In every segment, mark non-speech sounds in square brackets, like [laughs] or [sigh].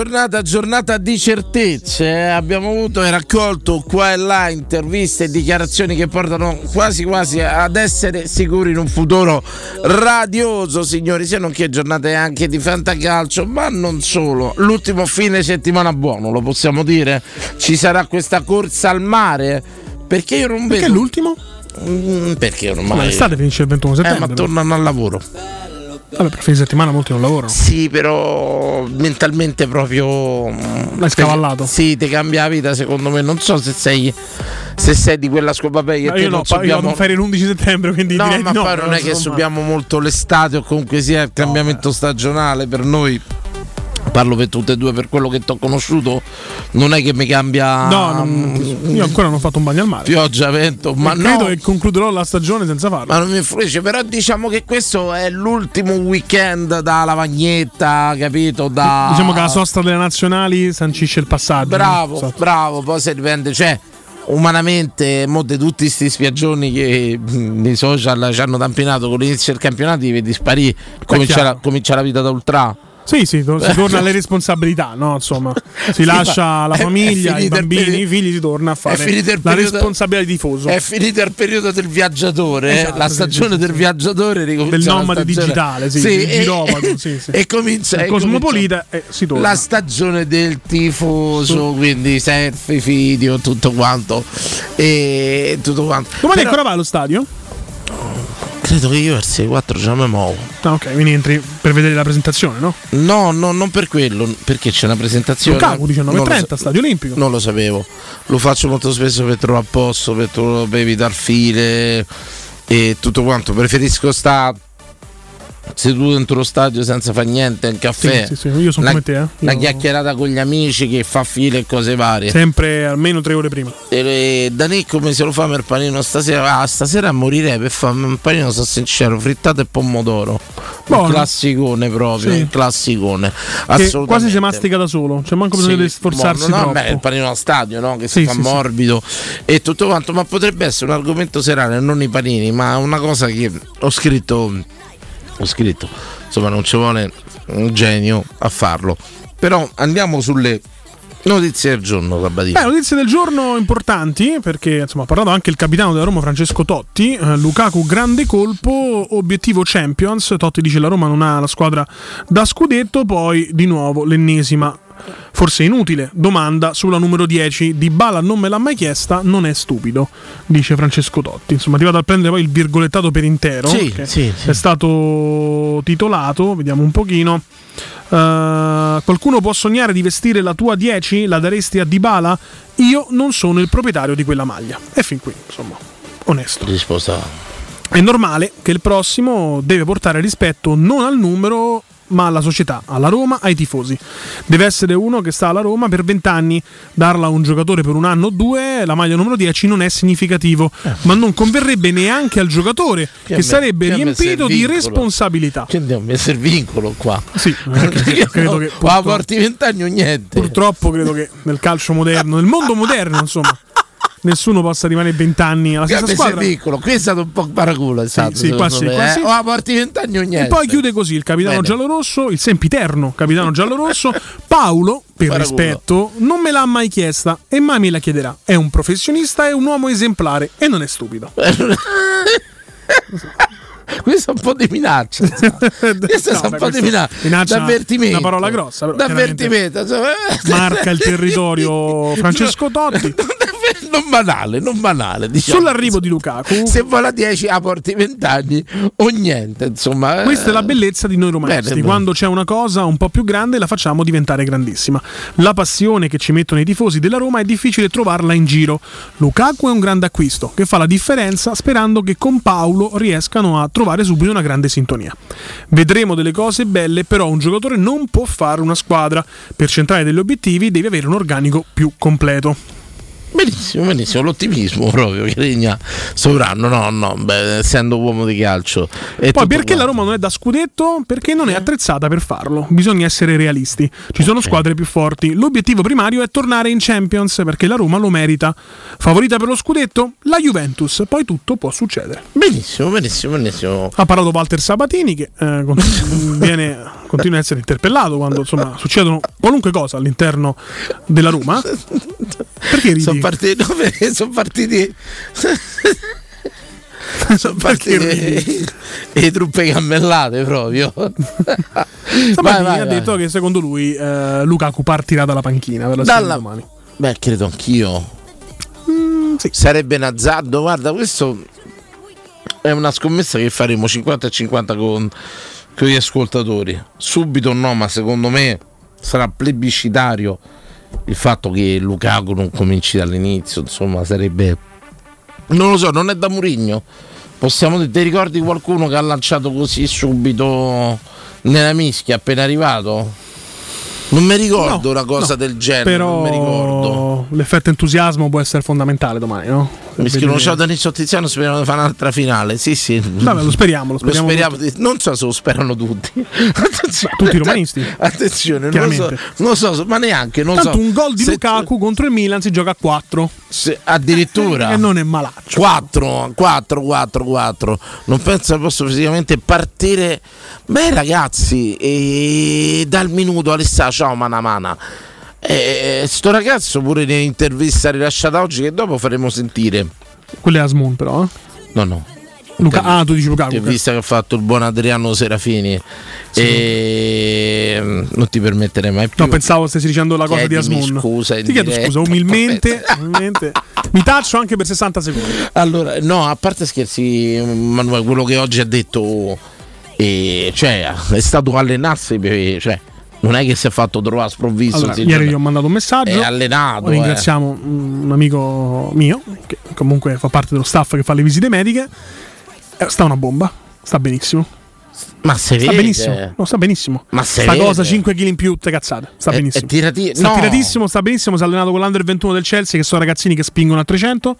giornata, giornata di certezze. eh. Abbiamo avuto e raccolto qua e là interviste e dichiarazioni che portano quasi quasi ad essere sicuri in un futuro radioso, signori. Se non che giornate anche di fantacalcio, ma non solo. L'ultimo fine settimana buono, lo possiamo dire. Ci sarà questa corsa al mare. Perché io non Perché vedo. l'ultimo? Mm, Perché Ma ormai. l'estate finisce il 21 Eh, settembre. ma tornano al lavoro. Vabbè, per fine settimana molti non lavorano. Sì, però mentalmente proprio. mm, L'hai scavallato? Sì, ti cambia la vita, secondo me. Non so se sei. Se sei di quella scuola, vabbè, te io no, non io subiamo- vado in ferie l'11 settembre, quindi No, direi ma no. poi però, non è che subiamo molto l'estate o comunque sia il cambiamento stagionale per noi. Parlo per tutte e due, per quello che ti ho conosciuto, non è che mi cambia No, non- io ancora non ho fatto un bagno al mare. pioggia, vento, ma E credo no. che concluderò la stagione senza farlo. Ma non mi influisce, però diciamo che questo è l'ultimo weekend da lavagnetta, capito? Da... Diciamo che la sosta delle nazionali sancisce il passaggio. Bravo, Esatto. bravo, poi se dipende, cioè umanamente, mo di tutti questi spiaggioni che mh, i social ci hanno tampinato con l'inizio del campionato, vedi sparire, comincia la, comincia la vita da ultra. Sì, sì, si [laughs] torna alle responsabilità, no? Insomma, si lascia la famiglia, i bambini, periodo- i figli, si torna a fare il la periodo- responsabilità di tifoso. È finito il periodo del viaggiatore, eh, Esatto, la sì, stagione sì, del sì. viaggiatore ricomincia Del nomade digitale, sì, del e, girovago, sì, sì. e comincia Il cosmopolita e si torna. la stagione del tifoso, quindi selfie, video, tutto quanto. E tutto quanto. Domani Però ancora vai allo stadio? Credo che io verso le 4 già mi muovo. Ah, ok, quindi entri per vedere la presentazione, no? No, no, non per quello, perché c'è una presentazione. Lukaku 19.30, Non lo sa- stadio olimpico. Non lo sapevo. Lo faccio molto spesso per trovare posto, per, tro- per evitare file e tutto quanto. Preferisco stare seduto dentro lo stadio senza fare niente, un caffè. Sì, sì, sì, io sono una, come te, eh. una Io- chiacchierata con gli amici che fa file e cose varie. Sempre almeno tre ore prima. E Dani come se lo fa per panino stasera? Ah, stasera morirei per fare un panino, sono sincero, frittato e pomodoro. Buono. Un classicone proprio, Sì. un classicone. Assolutamente. quasi si mastica da solo, c'è manco bisogno Sì, di sforzarsi buono. no, troppo. beh, il panino a stadio, no? Che si fa morbido e tutto quanto, ma potrebbe essere un argomento serale, non i panini, ma una cosa che ho scritto, ho scritto, insomma non ci vuole un genio a farlo. Però andiamo sulle notizie del giorno, Sabatino. Beh, notizie del giorno importanti perché insomma ha parlato anche il capitano della Roma Francesco Totti. Eh, Lukaku grande colpo, obiettivo Champions. Totti dice la Roma non ha la squadra da scudetto. Poi di nuovo l'ennesima, forse inutile, domanda sulla numero 10. Di Bala non me l'ha mai chiesta, non è stupido, dice Francesco Totti. Insomma, è arrivato a prendere poi il virgolettato per intero. Sì, sì, sì. È stato titolato, vediamo un pochino. Uh, qualcuno può sognare di vestire la tua 10? La daresti a Dybala? Io non sono il proprietario di quella maglia. E fin qui, insomma, onesto. Risposta. È normale che il prossimo deve portare rispetto non al numero, ma alla società, alla Roma, ai tifosi. Deve essere uno che sta alla Roma per vent'anni. Darla a un giocatore per un anno o due, la maglia numero 10 non è significativo, ma non converrebbe neanche al giocatore, che me- sarebbe il riempito di responsabilità. Quindi ho messo il vincolo qua. Sì, [laughs] eh, credo che Qua purtroppo- porti vent'anni o niente. Purtroppo credo che nel calcio moderno, nel mondo moderno, insomma, nessuno possa rimanere 20 anni alla stessa squadra. sei piccolo, qui è stato un po' paraculo, è stato, sì, qua secondo sì, me, qua eh. sì. O a porti 20 anni o niente. E poi chiude così il capitano Bene. giallorosso, il sempiterno capitano giallorosso. Paolo, per Paraculo. rispetto, non me l'ha mai chiesta e mai me la chiederà. È un professionista, è un uomo esemplare e non è stupido. [laughs] Questo è un po' di minaccia. [laughs] Questo No, è un beh, po' di minaccia. minaccia- D'avvertimento. una parola grossa, però, D'avvertimento. Marca il territorio [laughs] Francesco Totti. [laughs] Non banale, non banale. Diciamo. Sull'arrivo di Lukaku, Se vuole a 10 a porti 20 anni o niente, insomma. eh. Questa è la bellezza di noi romanisti. Bene. Quando c'è una cosa un po' più grande, la facciamo diventare grandissima. La passione che ci mettono i tifosi della Roma è difficile trovarla in giro. Lukaku è un grande acquisto che fa la differenza sperando che con Paolo riescano a trovare subito una grande sintonia. Vedremo delle cose belle, però un giocatore non può fare una squadra. Per centrare degli obiettivi devi avere un organico più completo. Benissimo, benissimo, l'ottimismo proprio che regna sovrano, no, no, beh, essendo uomo di calcio. E Poi perché la quanto. Roma non è da scudetto? Perché non è attrezzata per farlo. Bisogna essere realisti. Ci sono squadre più forti. L'obiettivo primario è tornare in Champions perché la Roma lo merita. Favorita per lo scudetto? La Juventus. Poi tutto può succedere. Benissimo, benissimo, benissimo. Ha parlato Walter Sabatini che eh, [laughs] viene- continua a essere interpellato quando insomma succedono qualunque cosa all'interno della Roma. Perché ridi? Sono partiti, no, sono partiti. [laughs] sono partiti le truppe cammellate proprio. Vai, ha vai. detto che secondo lui eh, Lukaku partirà dalla panchina per la Dalla- domani. Beh, credo anch'io. Mm, sì. Sarebbe un azzardo. Guarda, questo è una scommessa che faremo 50 e 50 con, con gli ascoltatori. Subito no, ma secondo me sarà plebiscitario il fatto che Lukaku non cominci dall'inizio. Insomma, sarebbe. Non lo so, non è da Murigno. Possiamo dire, ti ricordi qualcuno che ha lanciato così subito nella mischia appena arrivato? Non mi ricordo No, una cosa no. del genere, non mi ricordo. Però l'effetto entusiasmo può essere fondamentale domani, no? Mi scrivono ciao Danizio Tiziano, speriamo di fare un'altra finale. Sì, sì. Vabbè, lo speriamo, lo Lo speriamo. speriamo di- non so se lo sperano tutti. [laughs] Attenzione, Tutti i romanisti? Attenzione, non lo, so, non lo so, ma neanche. Non Tanto so. un gol di Se- Lukaku contro il Milan si gioca a 4 se- addirittura. e non è malaccio. 4, 4, 4, 4. Non penso che posso fisicamente partire. Beh, ragazzi, e dal minuto Alessà, ciao Manamana. Eh, sto ragazzo pure nell'intervista rilasciata oggi che dopo faremo sentire. Quello è Asmun però, eh. No, no. Luca- ah, tu dici Lukaku. Ok. visto che ha fatto il buon Adriano Serafini e mm, non ti permetterei mai più. No, pensavo stessi dicendo la cosa di Asmun. scusa Ti chiedo diretta. scusa, umilmente, umilmente. Mi taccio anche per 60 secondi. Allora, no, a parte scherzi, Manuel, quello che oggi ha detto, eh, cioè, è stato allenarsi, per- cioè, non è che si è fatto trovare sprovvisto. Allora, sì, ieri cioè, gli ho mandato un messaggio. È allenato. eh. Ringraziamo un amico mio che comunque fa parte dello staff che fa le visite mediche. Eh, Sta una bomba, sta benissimo. Ma se Sta vede. benissimo. No, sta benissimo. Ma se Sta vede. cosa 5 kg in più, te cazzate. Sta benissimo. è tirati- sta no. tiratissimo, sta benissimo. Si è allenato con l'Under 21 del Chelsea, che sono ragazzini che spingono a 300.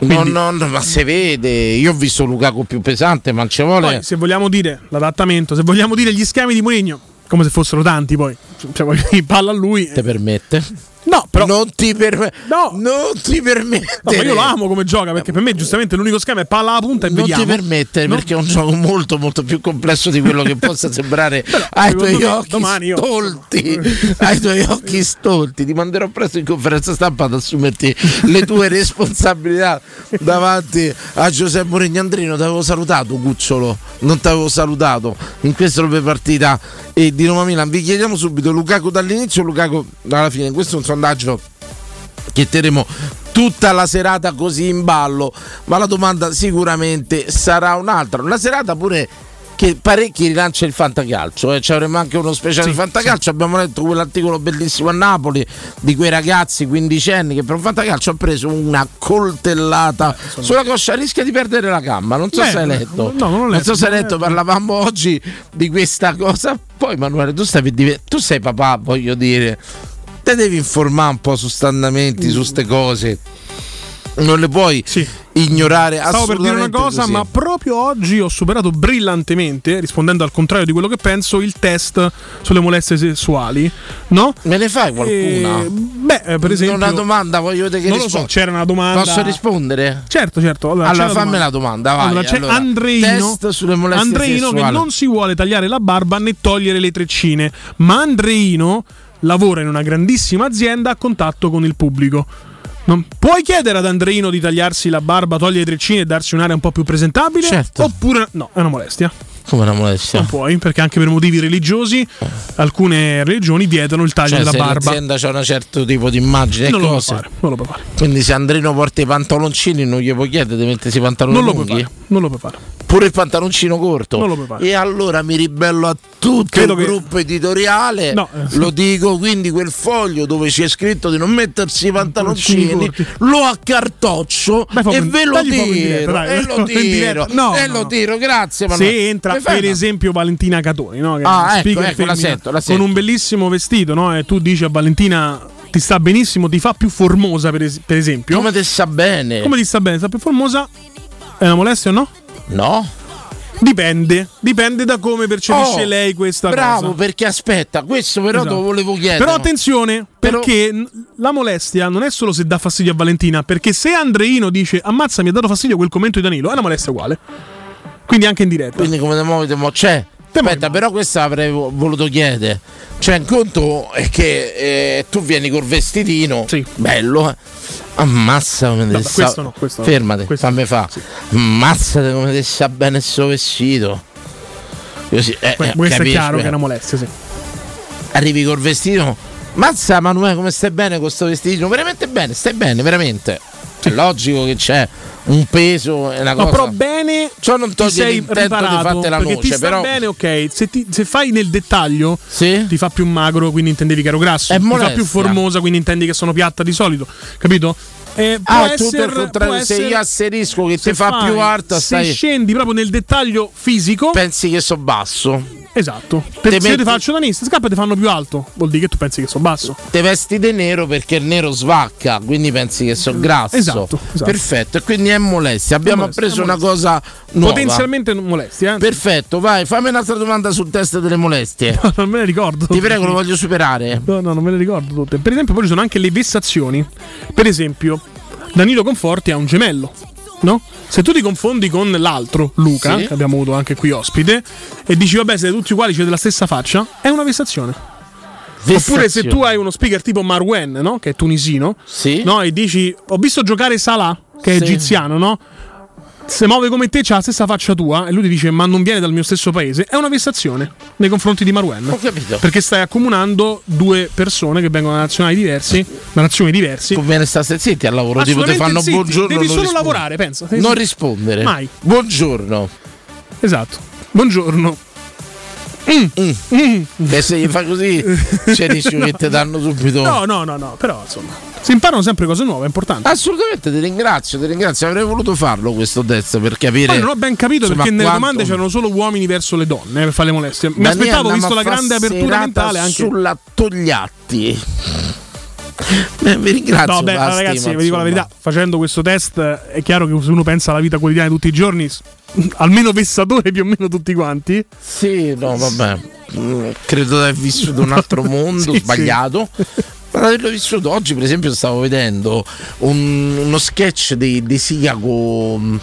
No, Quindi- no, no, ma se vede. Io ho visto Lukaku più pesante, ma non ci vuole. Poi, se vogliamo dire l'adattamento, se vogliamo dire gli schemi di Mourinho, come se fossero tanti, poi cioè, palla a lui. Te permette? No, però. non ti permette. No. Non ti permette. No, ma io lo amo come gioca perché per me giustamente l'unico schema è palla alla punta e non vediamo. ti permette No. perché è un gioco molto molto più complesso di quello che possa sembrare [laughs] ai secondo tuoi occhi stolti ai tuoi occhi stolti ti manderò presto in conferenza stampa ad assumerti le tue responsabilità davanti a Giuseppe Mourinho Andrino ti avevo salutato Cucciolo non ti avevo salutato in questa partita e di Roma Milan vi chiediamo subito Lukaku dall'inizio o Lukaku dalla fine questo è un sondaggio che terremo tutta la serata così in ballo, ma la domanda sicuramente sarà un'altra. Una serata pure che parecchi rilancia il fantacalcio, eh. ci avremo anche uno speciale Sì, fantacalcio, abbiamo letto quell'articolo bellissimo a Napoli di quei ragazzi quindicenni che per un fantacalcio hanno preso una coltellata sulla coscia, rischia di perdere la gamba, non so Beh, se hai letto. no, non letto, so se hai non letto, parlavamo oggi di questa cosa. Poi Manuele, tu, div- tu sei papà, voglio dire te devi informare un po' su sti andamenti, su ste cose. non le puoi Sì. ignorare Stavo per dire una assolutamente cosa, così. ma proprio oggi ho superato brillantemente, rispondendo al contrario di quello che penso, il test sulle molestie sessuali. No? me ne fai qualcuna? E, beh, eh, per esempio. una domanda voglio vedere che non lo so, c'era una domanda. Posso rispondere? Certo, certo. Allora, Allora, fammi la domanda, vai. Allora, c'è Allora, Andreino, test sulle molestie Andreino che non si vuole tagliare la barba né togliere le treccine, ma Andreino lavora in una grandissima azienda a contatto con il pubblico. Non puoi chiedere ad Andreino di tagliarsi la barba, togliere le treccine e darsi un'area un po' più presentabile? Certo. Oppure no, è una molestia. Come una molestia? Non puoi, perché anche per motivi religiosi alcune religioni vietano il taglio Cioè, della se barba. l'azienda c'ha un certo tipo di immagine Non lo fare, non lo puoi fare. Quindi se Andrino porta i pantaloncini non gli puoi chiedere di mettersi i pantaloni Non lo lunghi? fare. Non lo puoi fare. Pure il pantaloncino corto. Non lo puoi fare. E allora mi ribello a tutto Credo il che- gruppo editoriale. No, eh, Lo dico, quindi quel foglio dove c'è scritto di non mettersi i Pantaloncini pantaloncini lo accartoccio Beh, e ve lo diretta, tiro. dai. E lo [laughs] diretta. tiro. No, e no, lo tiro, grazie Manuel. Se entra Per esempio Valentina Catoni, no? che Ah, ecco, ecco, la sento, la con sento. un bellissimo vestito, no? E tu dici a Valentina ti sta benissimo, ti fa più formosa, per, es- per esempio. Come te sa bene? Come ti sta bene, sta più formosa? È una molestia o no? No? Dipende, dipende da come percepisce Oh, lei questa Bravo, cosa. perché aspetta, questo però te Esatto. lo volevo chiedere. Però attenzione, Però- perché la molestia non è solo se dà fastidio a Valentina, perché se Andreino dice ammazza mi ha dato fastidio quel commento di Danilo, è una molestia uguale. Quindi anche in diretta. Quindi come te muovi, te muovi? C'è. Te. Aspetta, però questa avrei vo- voluto chiedere. Cioè, un conto è che eh, tu vieni col vestitino, Sì. bello, eh. ammazza come te Vabbè, sta... questo no, questo no. Fermate, Questo fammi fa. Ammazzate come te sta bene sto vestito. Così, eh, Que- eh, questo è capisci? chiaro che è una molestia, sì. Arrivi col vestito, mazza Manuele come stai bene con questo vestitino? Veramente bene, stai bene, veramente. È logico che c'è un peso e una No, cosa... però bene Ciò non ti toglie sei di riparato farti la perché ti noce, sta però... bene, ok. Se, ti- se fai nel dettaglio Sì? ti fa più magro, quindi intendevi che ero grasso. È ti fa molestia. più formosa, quindi intendi che sono piatta di solito. Capito? Eh, Ah, essere- contrario, può se essere- io asserisco che ti fa fai- più alta, se stai... scendi proprio nel dettaglio fisico, pensi che so basso. esatto. Te se io metti- ti faccio danista, scappa e ti fanno più alto. Vuol dire che tu pensi che sono basso. Te vesti di nero perché il nero svacca, quindi pensi che so grasso. Esatto, esatto. Perfetto, e quindi è molestia. Abbiamo molestia, appreso è una cosa nuova. Potenzialmente molestia. Eh? Perfetto, vai, fammi un'altra domanda sul test delle molestie. [laughs] non me le ricordo. Ti prego, lo voglio superare. No, no, non me le ricordo tutte. Per esempio, poi ci sono anche le vessazioni. Per esempio, Danilo Conforti ha un gemello. No? Se tu ti confondi con l'altro, Luca, Sì. che abbiamo avuto anche qui ospite, e dici vabbè, siete tutti uguali, siete della stessa faccia, è una vessazione. Oppure se tu hai uno speaker tipo Marwen, no? Che è tunisino, Sì. no? E dici ho visto giocare Salah, che è Sì. egiziano, no? Se muove come te, c'ha la stessa faccia tua, e lui ti dice ma non viene dal mio stesso paese, è una vessazione nei confronti di Marwen. Ho capito. Perché stai accomunando due persone che vengono da nazionali diversi, da nazioni diverse. Conviene stare zitti al lavoro, tipo ti fanno zitti, buongiorno. Devi solo rispondi. lavorare, pensa. Non rispondere. Mai. Buongiorno. Esatto. Buongiorno. Che se gli fa così c'è il rischio che ti danno subito. No, no, no, no, però insomma. Si imparano sempre cose nuove, è importante. Assolutamente, ti ringrazio, ti ringrazio. Avrei voluto farlo questo test per capire. Poi non ho ben capito insomma, perché nelle quanto- domande c'erano solo uomini verso le donne per fare le molestie. Mi Daniele, aspettavo, visto la grande apertura mentale, anche. sulla Togliatti. Eh, vi ringrazio. No, beh, Basti, ragazzi, vi dico la verità, facendo questo test è chiaro che se uno pensa alla vita quotidiana di tutti i giorni, almeno vessatore più o meno tutti quanti. Sì, no, vabbè. Mm, Credo di aver vissuto un altro [laughs] mondo Sì, sbagliato. Ma di averlo vissuto oggi, per esempio, stavo vedendo un- uno sketch di, di Sia con.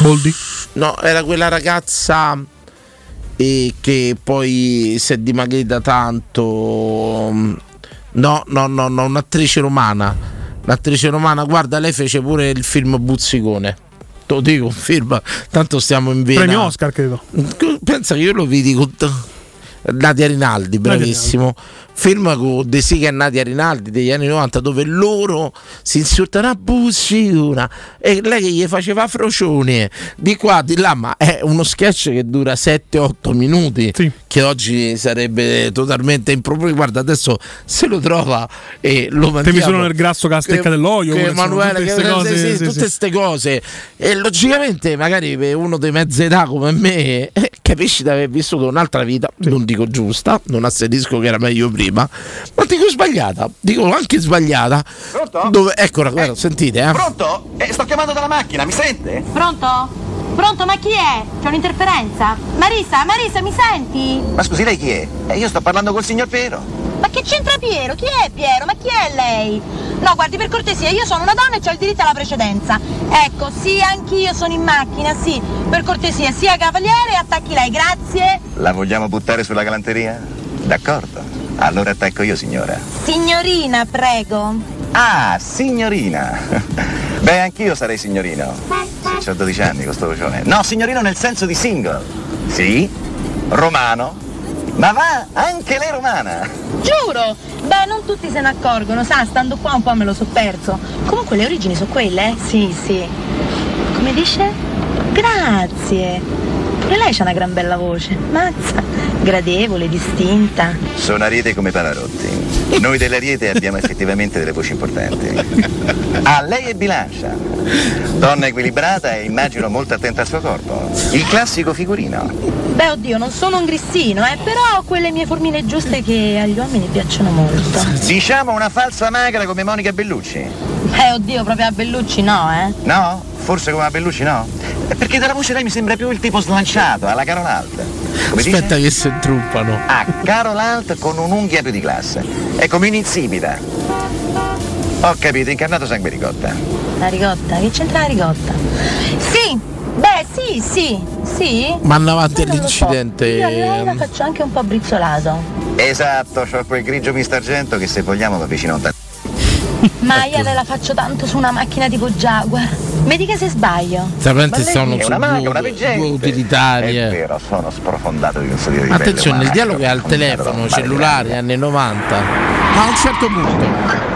Boldi. No, era quella ragazza eh, che poi si è dimagrita tanto. No, no, no, no, un'attrice romana. Un'attrice romana, guarda, lei fece pure il film Buzzicone. Te lo dico, un film. Tanto stiamo in vena. Premio Oscar, credo. Pensa che io lo vidi con Nadia Rinaldi, bravissimo. Film con De Sica e Nadia Rinaldi degli anni 90 dove loro si insultano a bussina e lei che gli faceva frocione di qua di là ma è uno sketch che dura 7-8 minuti Sì. che oggi sarebbe totalmente improponibile guarda adesso se lo trova e lo mandiamo Temi solo nel grasso che la stecca che- dell'olio. che Emanuele tutte queste cose, sì, sì, tutte queste cose e logicamente magari per uno di mezza età come me eh, capisci di aver vissuto un'altra vita non di dico giusta, non asserisco che era meglio prima, ma dico sbagliata, dico anche sbagliata. Pronto? Dove, eccola, guarda, sentite, eh. Pronto? Eh, sto chiamando dalla macchina, mi sente? Pronto? Pronto, ma chi è? C'è un'interferenza? Marisa, Marisa, mi senti? Ma scusi, lei chi è? Eh, io sto parlando col signor Piero. Ma che c'entra Piero? Chi è Piero? Ma chi è lei? No, guardi, per cortesia, io sono una donna e ho il diritto alla precedenza. Ecco, sì, anch'io sono in macchina, sì. Per cortesia, sia cavaliere attacchi lei, grazie. La vogliamo buttare sulla galanteria? D'accordo. Allora attacco io, signora. Signorina, prego. Ah, signorina. [laughs] Beh, anch'io sarei signorino. Sì, ho 12 anni con sto vocione. No, signorino nel senso di single. Sì, romano. Ma va, anche lei romana. Giuro! Beh, non tutti se ne accorgono, sa, stando qua un po' me lo so perso. Comunque le origini sono quelle, eh? Sì, sì. Come dice? Grazie. Pure lei c'ha una gran bella voce. Mazza. Gradevole, distinta. Sono ariete come Panarotti. Noi dell'ariete abbiamo effettivamente delle voci importanti. Ah, lei è bilancia. Donna equilibrata e immagino molto attenta al suo corpo. Il classico figurino. Beh, oddio, non sono un grissino, eh, però ho quelle mie formine giuste che agli uomini piacciono molto. Diciamo una falsa magra come Monica Bellucci. Eh, oddio, proprio a Bellucci no, eh. No? Forse come a Bellucci no? Eh, Perché dalla voce lei mi sembra più il tipo slanciato, alla Carol Alt. Come Aspetta dice? che si intruppano. Ah, Carol Alt con un'unghia più di classe. È come un'insipida. Ho capito, incarnato sangue ricotta. La ricotta, che c'entra la ricotta? Sì, beh, sì, sì, sì. Ma non lo so. all'incidente. Io a lei la faccio anche un po' brizzolato. Esatto, c'ho quel grigio misto argento che se vogliamo va vicino a un [laughs] ta- Ma io la faccio tanto su una macchina tipo Jaguar. Mi dica se sbaglio. Lei sono una maga, due, una veggente. È utilitarie. vero, sono sprofondato di di livelli. Attenzione, il dialogo è al telefono, da mare anni 90. Ma a un certo punto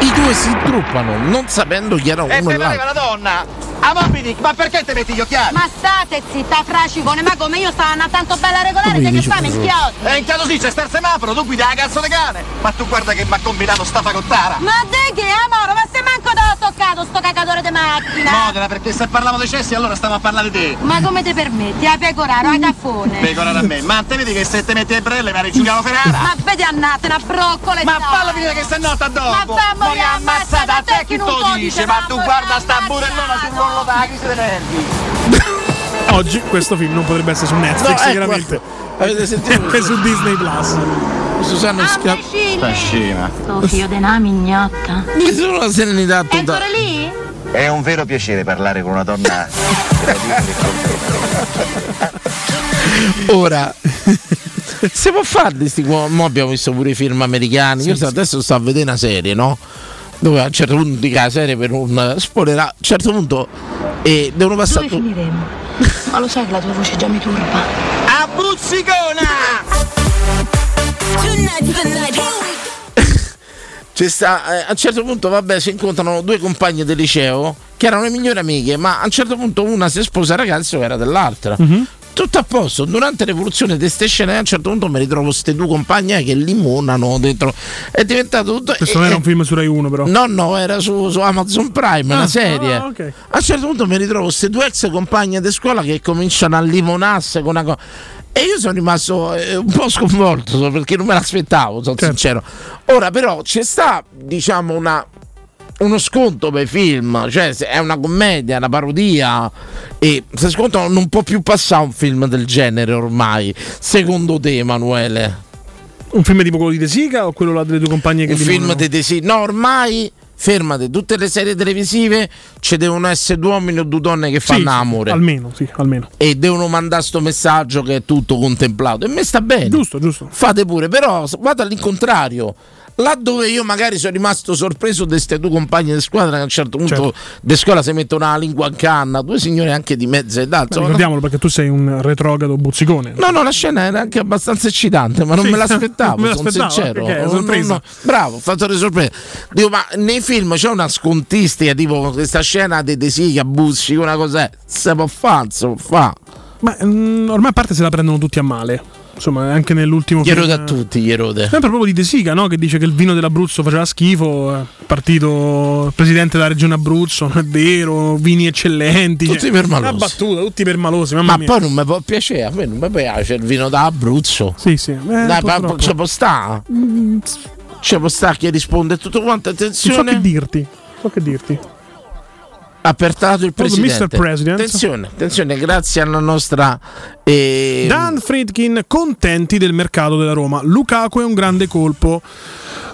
i due si intruppano, non sapendo chi era uno E e l'altro. la donna! Ah, Moby Dick, ma perché ti metti gli occhiali? Ma state zitta, fracicone, ma come io stavo andando tanto bella regolare, che fa, così? minchiotti? E in caso sì, c'è sta il semaforo, tu guidi la cazzo di cane! Ma tu guarda che mi ha combinato sta fagottara! Ma di che, amore? Ma se manco te l'ho toccato sto cacatore di macchina! Modena, perché se parliamo dei cessi allora stiamo a parlare di te! Ma come ti permetti? A pecoraro, a caffone! Pecorare a me, ma te vedi che se te metti le brelle mi Giuliano Ferrara! Ma vedi annate, una broccola e Ma fallo finire che se no sta dopo! Ma fa morire ammazzata a te chi non dice, ma tu guarda sta burellona sull'orlo della crisi dei nervi! Oggi questo film non potrebbe essere su Netflix, No, ecco, chiaramente. Avete sentito? [laughs] È su Disney Plus. Susano Ah, Schiaffo. Figlio di una mignotta. Mi sono una serenità È totale. ancora lì? È un vero piacere parlare con una donna [laughs] Ora [laughs] si può fare di sti qua- mo abbiamo visto pure i film americani. Io adesso sto a vedere una serie, no? Dove a un certo punto dica la serie per un spoilerà, a un certo punto e devono passare. Dove finiremo? [laughs] Ma lo sai che la tua voce già mi turba? A buzzicona! C'è sta, eh, a un certo punto, vabbè, si incontrano due compagne del liceo che erano le migliori amiche, ma a un certo punto una si sposa al ragazzo che era dell'altra. Tutto a posto, durante l'evoluzione di queste scene, a un certo punto mi ritrovo queste due compagne che limonano dentro. È diventato tutto. Questo non era un film su Rai 1, però. No, no, era su, su Amazon Prime, Ah, una serie. ah, ok. A un certo punto mi ritrovo queste due ex compagne di scuola che cominciano a limonarsi con una cosa. E io sono rimasto eh, un po' sconvolto perché non me l'aspettavo, sono Certo. sincero. Ora, però, c'è sta, diciamo, una, uno sconto per i film, cioè è una commedia, una parodia. E se sconto non può più passare un film del genere ormai. Secondo te, Emanuele? Un film tipo quello di De Sica o quello là delle due compagne che un film di desi- No, ormai fermate, tutte le serie televisive ci devono essere due uomini o due donne che fanno sì, amore Almeno, sì, almeno. e devono mandare sto messaggio che è tutto contemplato. E me sta bene. Giusto, giusto. Fate pure, però vado all'incontrario. Là dove io magari sono rimasto sorpreso di queste due compagne di squadra che a un certo punto Certo. di scuola si mettono la lingua in canna, due signore anche di mezza età. Insomma, ricordiamolo perché tu sei un retrogrado buzzicone. No, no, la scena era anche abbastanza eccitante, ma non Sì, me l'aspettavo, [laughs] me sono l'aspettavo, sincero. ok, è Non- sorpresa. non- bravo, ho fatto le sorprese. Dico, ma nei film c'è una scontistica, tipo questa scena di De Sica, Busci, una cosa, se può fare, se può fare. Ma mm, ormai a parte se la prendono tutti a male. Insomma, anche nell'ultimo Gli erode a tutti, gli erode. Sempre proprio di De Sica, no? Che dice che il vino dell'Abruzzo faceva schifo. eh, Partito presidente della regione Abruzzo, non è vero, vini eccellenti. Tutti cioè, permalosi. Una battuta, tutti permalosi. Ma mia. poi non mi può piacere, a me non mi piace il vino da Abruzzo. Sì, sì. Eh, Dai, purtroppo. ci può sta? Ci può sta chi risponde tutto quanto, Non so che attenzione. dirti. So che dirti. Ha pertalato il presidente. Mr. President. Attenzione, attenzione, grazie alla nostra eh, Dan Friedkin contenti del mercato della Roma. Lukaku è un grande colpo.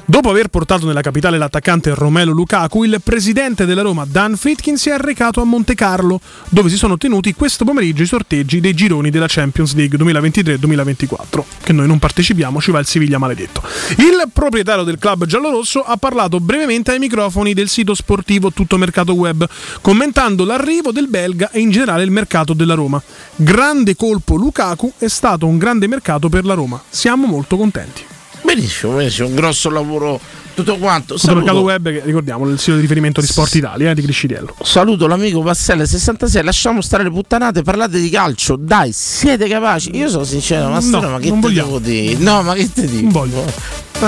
Dopo aver portato nella capitale l'attaccante Romelo Lukaku, il presidente della Roma Dan Friedkin si è recato a Monte Carlo, dove si sono tenuti questo pomeriggio i sorteggi dei gironi della Champions League 2023-2024, che noi non partecipiamo, ci va il Siviglia maledetto. Il proprietario del club giallorosso ha parlato brevemente ai microfoni del sito sportivo Tutto Mercato Web, commentando l'arrivo del belga e in generale il mercato della Roma. Grande colpo Lukaku è stato un grande mercato per la Roma. Siamo molto contenti. Benissimo, benissimo, un grosso lavoro tutto quanto. Tutto Mercato Saluto, Web, che ricordiamo, il sito di riferimento di Sport Italia, eh, di Criscidiello. saluto l'amico Passelle66, lasciamo stare le puttanate, parlate di calcio, dai, siete capaci. Io sono sincero, ma, No, ma che non vogliamo. devo dire? No, ma che te dico? Non voglio.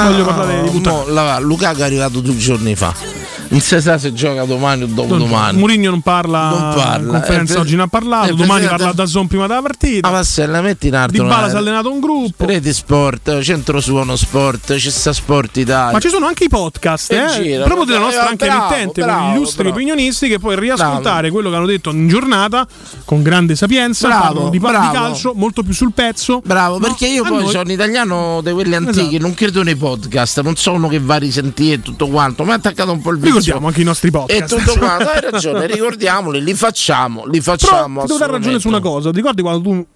Voglio parlare di mo, la- Lukaku è arrivato due giorni fa. Non si sa se gioca domani o dopodomani. Murigno non parla, Non parla. conferenza Eh, oggi non ha parlato, eh, domani parla da Zon prima della partita. Ah, Passella, metti in Di arte. Bala si è allenato un gruppo. Rete Sport, Centro Suono Sport, ci sta Sport Italia. Ma ci sono anche i podcast, eh, gira, proprio della nostra anche bravo, emittente, con bravo, illustri bravo. opinionisti che puoi riascoltare Bravo. quello che hanno detto in giornata con grande sapienza, Bravo, di, parla di calcio, molto più sul pezzo. Bravo, No, perché io poi noi- sono italiano di quelli antichi, Esatto. non credo nei podcast, non sono che va a risentire tutto quanto. Mi ha attaccato un po' il vizio. Ricordiamo anche i nostri E podcast. tutto [laughs] quanto, hai ragione, ricordiamoli, li facciamo, li Però facciamo. ti devo dare ragione su una cosa. Ti ricordi quando tu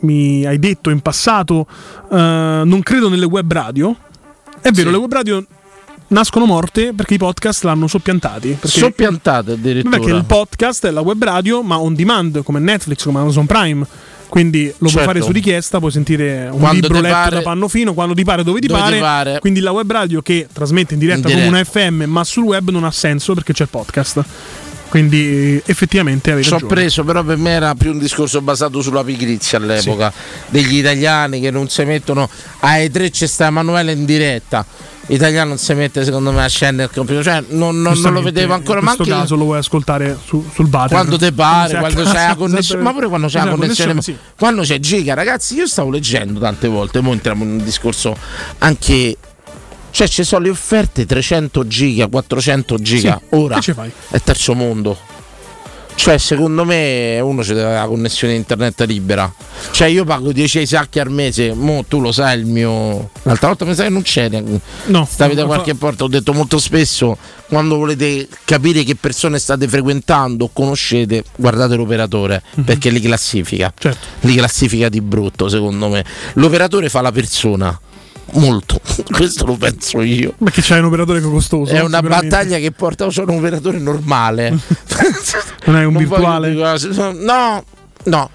mi hai detto in passato eh, non credo nelle web radio? È vero, Sì. le web radio nascono morte perché i podcast l'hanno soppiantati. Perché, Soppiantate addirittura. perché il podcast è la web radio, ma on demand, come Netflix, come Amazon Prime. Quindi lo puoi Certo. fare su richiesta, puoi sentire un Quando libro letto pare- da panno fino, quando ti pare, dove ti Dove ti pare. pare. Quindi la web radio che trasmette in diretta, In come una diretta. FM, ma sul web non ha senso perché c'è il podcast. Quindi effettivamente avevi Ci ho ragione. preso, però per me era più un discorso basato sulla pigrizia all'epoca degli italiani che non si mettono ai tre c'è sta Emanuele in diretta. L'italiano non si mette secondo me a scendere il computer, cioè non, non- non lo vedevo ancora, ma anche caso lo vuoi ascoltare su- sul water. quando te pare, Quando c'è la connessione, ma pure quando c'è la connessione, sì. quando c'è giga, ragazzi, io stavo leggendo tante volte, ora entriamo in un discorso anche cioè ci sono le offerte 300 giga, 400 giga, Sì, ora che ci fai? è terzo mondo. Cioè, secondo me uno ci deve avere la connessione internet libera. Cioè, io pago 10 sacchi al mese. Mo tu lo sai il mio. L'altra volta mi sa che non c'era. No, Stavi da qualche fa- porta. Ho detto molto spesso: quando volete capire che persone state frequentando o conoscete, guardate l'operatore. Perché li classifica. Certo. Li classifica di brutto, secondo me. L'operatore fa la persona. Molto. [laughs] Questo lo penso io. Perché c'hai un operatore costoso. È una battaglia che porta solo un operatore normale. [laughs] Non è un Non virtuale. No, no.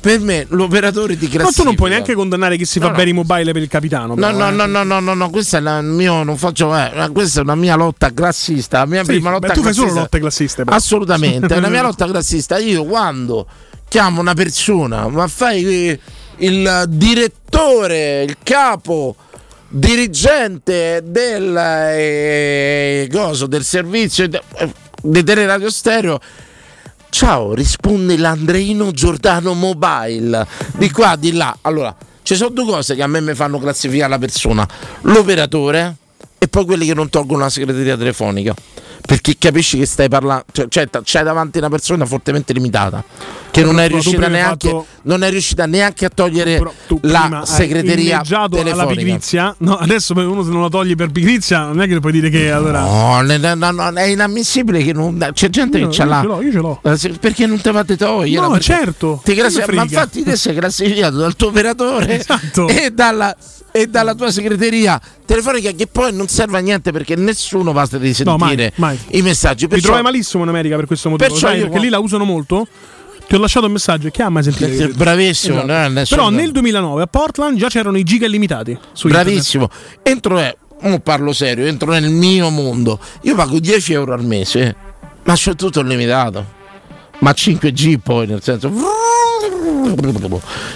Per me l'operatore di classifica. Ma tu non puoi neanche condannare chi si No, fa no. bene i mobile per il capitano. No, no, eh. no, no, no, no, no, questa è la mia, non faccio, eh, questa è una mia lotta classista, la mia Sì, prima lotta beh, tu fai classista. solo lotte classiste. però. Assolutamente, è una mia [laughs] lotta classista. Io quando chiamo una persona, ma fai il direttore, il capo, dirigente del, eh, coso, del servizio de- eh, di Teleradio Stereo. Ciao, risponde l'Andreino Giordano Mobile. Di qua, di là. Allora, ci sono due cose che a me mi fanno classificare la persona: l'operatore e poi quelli che non tolgono la segreteria telefonica. Perché capisci che stai parlando, cioè, cioè, c'hai davanti una persona fortemente limitata che non è neanche, fatto- non è riuscita neanche a togliere la segreteria telefonica. pigrizia. No, adesso uno se non la togli per pigrizia, non è che puoi dire che allora. No, ne- no, no, è inammissibile che non. C'è gente Io- che ce io l'ha. ce l'ho, io ce l'ho. Eh, Perché non te fate togliere? No, certo. ti classi- ma infatti te sei classificato dal tuo operatore Esatto. e, dalla, e dalla tua segreteria telefonica che poi non serve a niente perché nessuno basta di No, mai, sentire mai. i messaggi. Mi Perciò, trovi malissimo in America per questo motivo. Perciò sai, perché lì la usano molto. Ti ho lasciato un messaggio e chi ha mai sentito? Eh, Bravissimo, Esatto. no, Però nel 2009 a Portland già c'erano i giga illimitati. Su internet. Bravissimo. Entro è, mo parlo serio, entro nel mio mondo. Io pago 10 euro al mese, ma c'ho tutto limitato. Ma 5G poi, nel senso.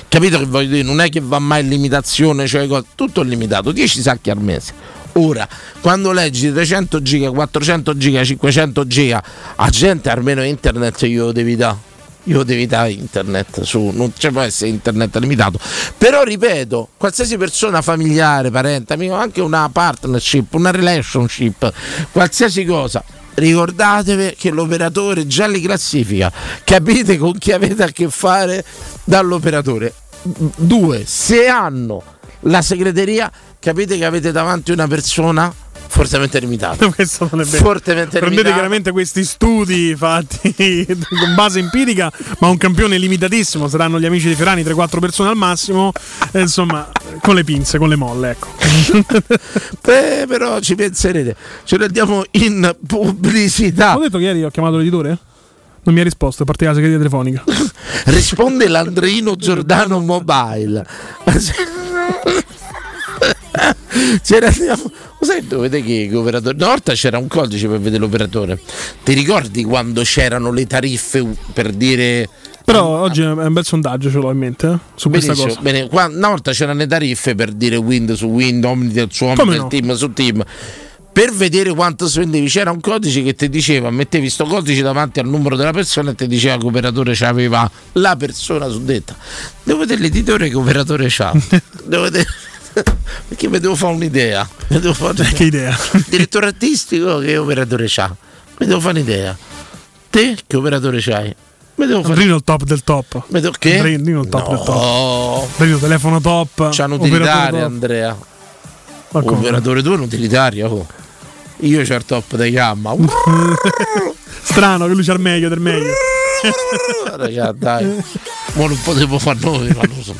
Capito che voglio dire? Non è che va mai in limitazione, cioè tutto è limitato, 10 sacchi al mese. Ora, quando leggi 300 giga, 400 giga, 500 giga, a gente almeno internet io lo devi dare. Io devi dare internet su, non ci può essere internet limitato. Però ripeto, qualsiasi persona familiare, parente, amico, anche una partnership, una relationship, qualsiasi cosa, ricordatevi che l'operatore già li classifica, capite con chi avete a che fare dall'operatore. Due, se hanno la segreteria, capite che avete davanti una persona fortemente limitata. [laughs] Questo non è vero. Fortemente Prendete limitata. chiaramente questi studi fatti [laughs] con base empirica, ma un campione limitatissimo. Saranno gli amici di Ferrani, 3-4 persone al massimo. E insomma, con le pinze, con le molle, ecco. [laughs] Beh, però ci penserete. Ce lo andiamo in pubblicità. Ho detto che ieri ho chiamato l'editore? Non mi ha risposto, parte la segreteria telefonica. Risponde l'Andrino Giordano Mobile. Ce ne andiamo. Lo sai dove vede che, che operatore? Una volta c'era un codice per vedere l'operatore. Ti ricordi quando c'erano le tariffe per dire. Però oggi è un bel sondaggio, ce l'ho in mente, eh, su questa cosa. bene, qua- una volta c'erano le tariffe per dire Wind su Wind, Omnitel su Omnitel, no? Team su Team. Per vedere quanto spendevi c'era un codice che ti diceva, mettevi sto codice davanti al numero della persona e ti diceva che operatore c'aveva la persona suddetta. Devo vedere l'editore che operatore c'ha. [laughs] Devo vedere... [laughs] Perché mi devo fare un'idea. Mi devo fare Che idea. [laughs] Direttore artistico che operatore c'ha. Mi devo fare un'idea. Te che operatore c'hai? Mi devo fare Rino il top del top. mi devo- che? Rino il top del top. No. Rino telefono top. C'hanno operatore utilitaria, top. Andrea. Ma? Operatore tu è un'utilitaria. oh. Io c'ho il top di gamma. [laughs] Strano che lui c'ha il meglio del meglio. Raga, dai. Ma non potevo fare noi, ma non so.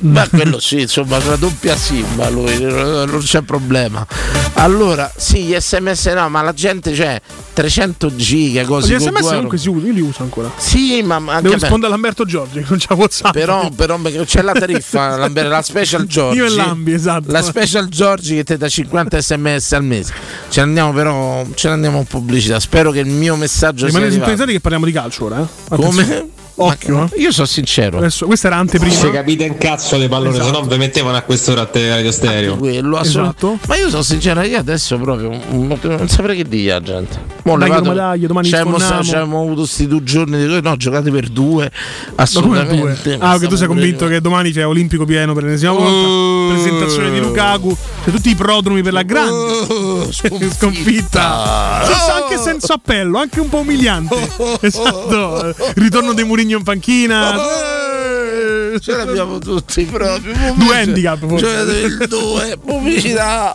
Ma quello sì, insomma, una doppia simba lui, non c'è problema. Allora, sì, gli sms no, ma la gente c'è 300 giga, così Gli sms comunque si usano, io li uso ancora. Sì, ma anche Devo rispondere a Lamberto Giorgi, che non c'ha WhatsApp. Però, però c'è la tariffa, [laughs] la, special Giorgi. Io e Lambi, esatto. La special Giorgi che ti dà 50 sms al mese. Ce ne andiamo però, ce ne andiamo in pubblicità. Spero che il mio messaggio sia Rimanete sintonizzati che parliamo di calcio ora, eh. Come? Occhio, Ma- eh. Io sono sincero. Adesso, questa era anteprima. Se capite un cazzo di pallone, Esatto. se no vi mettevano a quest'ora a te radio stereo. Quello, Esatto. Ma io sono sincero, io adesso proprio non saprei che dire la gente. Mo levato- dai, domani ci abbiamo- avuto questi due giorni di no, giocate per due. Assolutamente. due? Ah, che tu sei convinto che domani c'è Olimpico pieno per l'ennesima volta. Oh. Presentazione di Lukaku. C'è tutti i prodromi per la grande Oh, sconfitta. [laughs] sconfitta. Senza- anche senza appello, anche un po' umiliante. [laughs] Esatto. Il ritorno di Murigno in panchina. Eh, Ce l'abbiamo tutti proprio. Due handicap, forse. Cioè, due, pubblicità.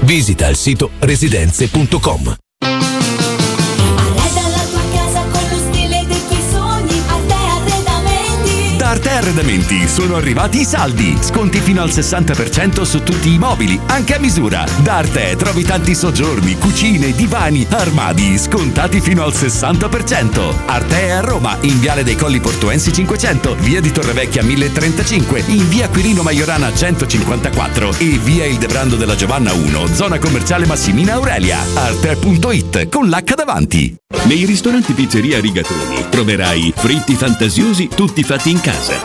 Visita il sito residenze.com. Arredamenti. Sono arrivati i saldi. Sconti fino al 60% su tutti i mobili, anche a misura. Da Arte trovi tanti soggiorni, cucine, divani, armadi, scontati fino al 60%. Arte è a Roma, in Viale dei Colli Portuensi 500, Via di Torrevecchia 1035, in Via Quirino Maiorana 154 e Via Il Debrando della Giovanna 1, zona commerciale Massimina Aurelia. Arte.it con l'H davanti. Nei ristoranti Pizzeria Rigatoni troverai fritti fantasiosi tutti fatti in casa,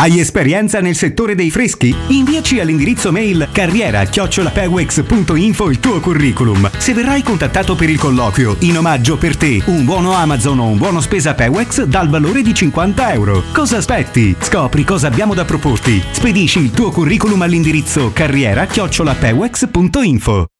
Hai esperienza nel settore dei freschi? Inviaci all'indirizzo mail carriera chiocciolapewex.info il tuo curriculum. Se verrai contattato per il colloquio, in omaggio per te un buono Amazon o un buono spesa Pewex dal valore di 50 euro. Cosa aspetti? Scopri cosa abbiamo da proporti. Spedisci il tuo curriculum all'indirizzo carriera chiocciolapewex.info.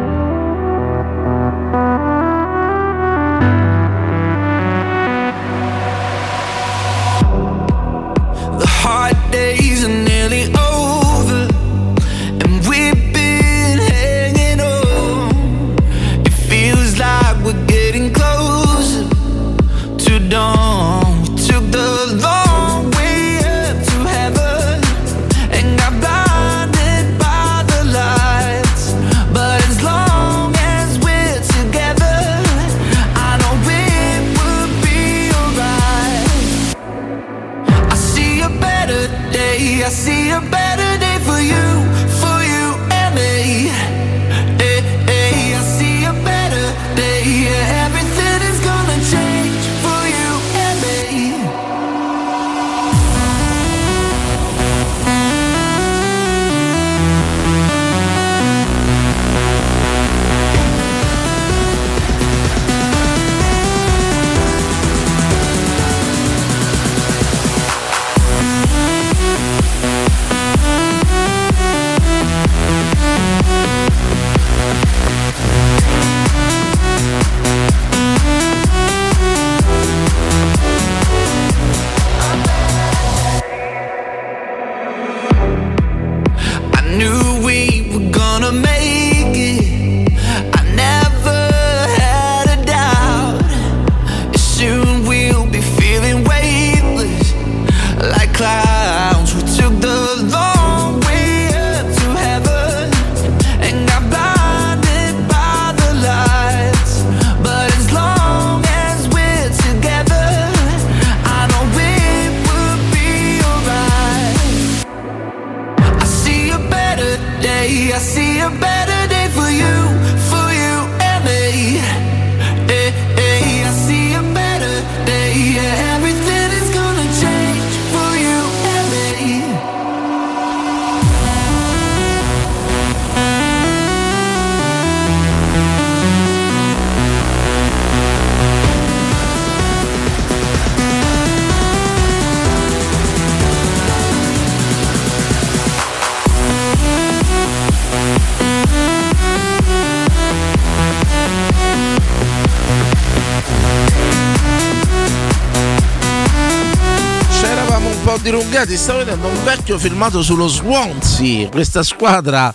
stavo vedendo un vecchio filmato sullo Swansea, questa squadra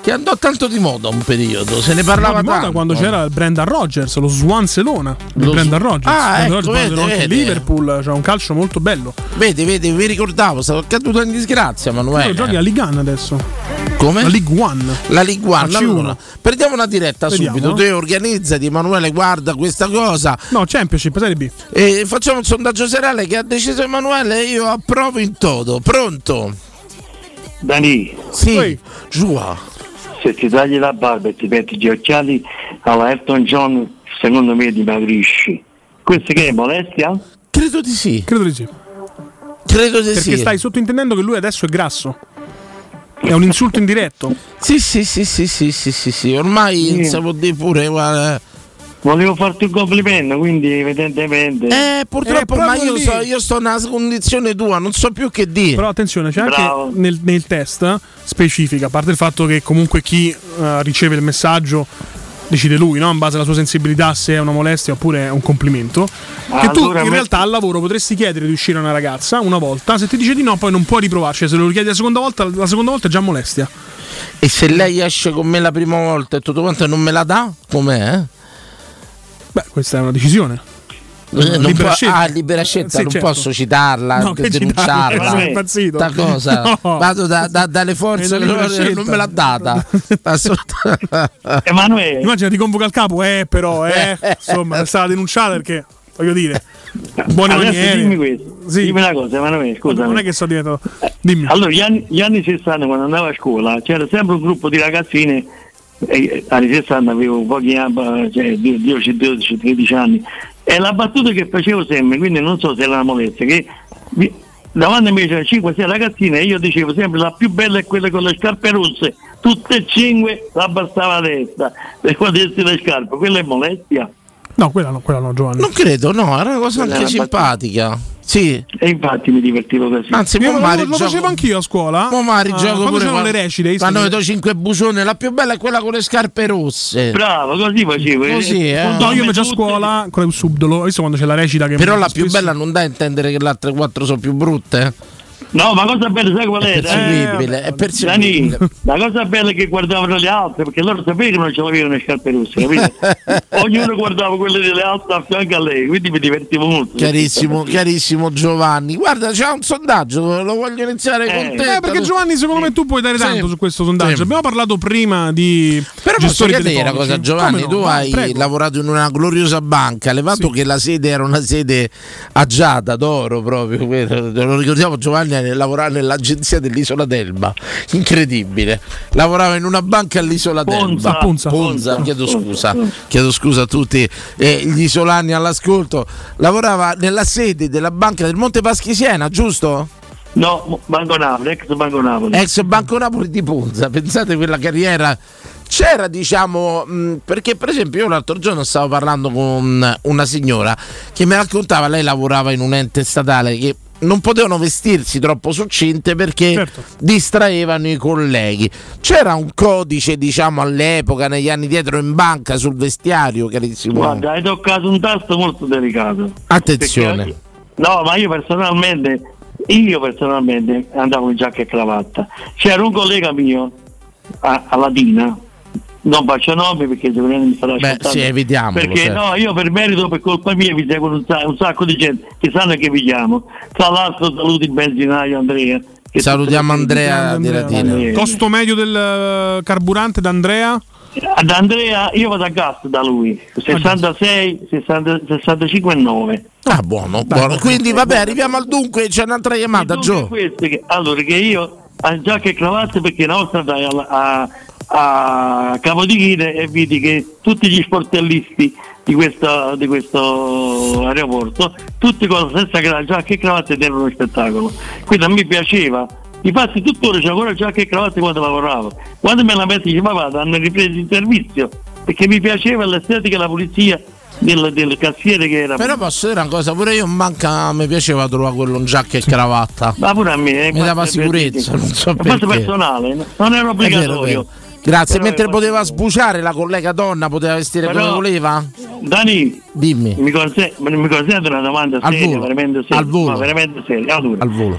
che andò tanto di moda un periodo, se ne parlava di moda quando c'era il Brendan Rogers, lo Swanselona. Il Lo- Brendan Rogers. Ah, Brendan ecco, quando anche vede. Liverpool, c'è un calcio molto bello. Vedi, vedi, mi ricordavo, stavo caduto in disgrazia, Quello Manuele. giochi a Ligue 1 adesso. Come? La League One. La League One. La C1. Allora, prendiamo una diretta Vediamo. subito. Te organizzati, Emanuele, guarda questa cosa. No, Championship, Serie B. E facciamo un sondaggio serale che ha deciso Emanuele e io approvo in toto. Pronto? Dani, Sì, giù. se ti tagli la barba e ti metti gli occhiali alla Elton John, secondo me dimagrisci. Questo che è molestia? Credo di sì. Credo di sì. Credo di Perché sì. stai sottointendendo che lui adesso è grasso. È un insulto indiretto. Sì, sì, sì, sì, sì, sì, sì, sì. Ormai Sì. stavo di pure, guarda. Volevo farti un complimento, quindi evidentemente. Eh, purtroppo, Eh, ma io, so, io sto nella condizione tua, non so più che dire. Però attenzione, c'è Bravo. anche nel, nel test eh, specifica, a parte il fatto che comunque chi eh, riceve il messaggio decide lui, no? in base alla sua sensibilità, se è una molestia oppure è un complimento. che tu Allora, in me- realtà al lavoro potresti chiedere di uscire a una ragazza una volta, se ti dice di no, poi non puoi riprovarci. Se lo richiedi la seconda volta, la seconda volta è già molestia. E se lei esce con me la prima volta e tutto quanto e non me la dà, com'è? eh? Beh, questa è una decisione. Eh, non libera può- scelta. ah, libera scelta, Sì, non certo. posso citarla, No, denunciarla. citarla, sei impazzito. Sta cosa? No. Vado da- da- dalle forze dell'ordine, non scelta. me l'ha data. [laughs] Emanuele. Immagina ti convoca il capo, eh, però, eh. [laughs] Insomma, è stata denunciata perché, voglio dire, buone Adesso maniere. dimmi questo. Sì. Dimmi una cosa, Emanuele, scusa. Non è che sto diventato. Dimmi. Allora, gli anni, gli anni 60, quando andavo a scuola, c'era sempre un gruppo di ragazzine, e, anni 60 avevo pochi anni, cioè 10, 12, 13 anni, e la battuta che facevo sempre, quindi non so se era una molestia, che davanti a me c'erano 5-6 ragazzine e io dicevo sempre la più bella è quella con le scarpe rosse, tutte e cinque la bastava la testa, e quando avessi le scarpe, quella è molestia. No, quella no, quella no, Giovanni. Non credo, no, era una cosa Quella anche è simpatica. Sì. E infatti mi divertivo così. Anzi, Io lo, mari lo gioco- facevo anch'io a scuola. mo mari Ah, gioco quando c'erano le recite. Quando vedo 5 bucione, la più bella è quella con le scarpe rosse. Bravo, così facevo. Così, eh. No, io invece a scuola con il subdolo, visto quando c'è la recita che Però la più bella non dà a intendere che le altre quattro sono più brutte. No, ma cosa bella, sai qual È era? perseguibile, è Dani, perseguibile. la cosa bella è che guardavano le altre, perché loro sapevano che non ce l'avevano le scarpe rosse, capito? [laughs] Ognuno guardava quelle delle altre a fianco a lei, quindi mi divertivo molto. Chiarissimo, chiarissimo Giovanni. Guarda, c'è un sondaggio, lo voglio iniziare con te. Eh, perché Giovanni, secondo me tu puoi dare tanto Sì. su questo sondaggio. Sì. Abbiamo parlato prima di Però posso gestori chiedere una telefonici. cosa, Giovanni, no? tu Vai, hai prego. lavorato in una gloriosa banca, levato che la sede era una sede agiata d'oro proprio, lo ricordiamo Giovanni eh, lavorava nell'agenzia dell'isola d'Elba, incredibile, lavorava in una banca all'isola Ponza, d'Elba, Ponza, Ponza, Ponza, chiedo scusa, chiedo scusa a tutti eh, gli isolani all'ascolto, lavorava nella sede della banca del Monte Paschi Siena, giusto? No, Banco Napoli, ex Banco Napoli. ex Banco Napoli di Ponza, pensate quella carriera. C'era, diciamo, mh, perché per esempio io l'altro giorno stavo parlando con una signora che mi raccontava, lei lavorava in un ente statale che non potevano vestirsi troppo succinte perché Certo. distraevano i colleghi. C'era un codice, diciamo, all'epoca, negli anni dietro in banca sul vestiario, carissimo. Guarda, hai toccato un tasto molto delicato. Attenzione. Perché- no, ma io personalmente, io personalmente andavo in giacca e cravatta. C'era un collega mio a, a Latina, non faccio nomi perché sicuramente mi starà Beh, sì, evitiamolo, Perché certo. no, io per merito, per colpa mia, mi seguono un, un sacco di gente che sanno che vi chiamo. Tra l'altro saluto il benzinaio Andrea. che Salutiamo Andrea di Latina. Andrea. Costo medio del eh, carburante d'Andrea? Ad Andrea io vado a gas da lui 66 60, 65 e 9 Ah, buono, buono. Quindi vabbè, arriviamo al dunque, c'è un'altra chiamata, Gio. che- allora che io a giacca e cravatta perché una volta andai alla- a, a Capodichino e vidi che tutti gli sportellisti di questo, di questo aeroporto tutti con la stessa gra- giacca e cravatta ed era uno spettacolo quindi a me piaceva Infatti tuttora c'è ancora giacca e cravatta quando lavoravo. Quando me la metti dice vada, hanno ripreso il servizio perché mi piaceva l'estetica e la pulizia del, del cassiere che era. Però posso dire una cosa, pure io in banca mi piaceva trovare quello in giacca e cravatta. Ma pure a me, eh, Mi dava sicurezza, per- non so perché. personale, no? non era È vero, è obbligatorio. vero. Grazie, Però mentre poteva sbuciare la collega donna, poteva vestire Però- come voleva? Dani, Dimmi. mi, conse- mi consente una domanda Al seria, volo, veramente seria. al volo. no, veramente seria. Allora, Al volo.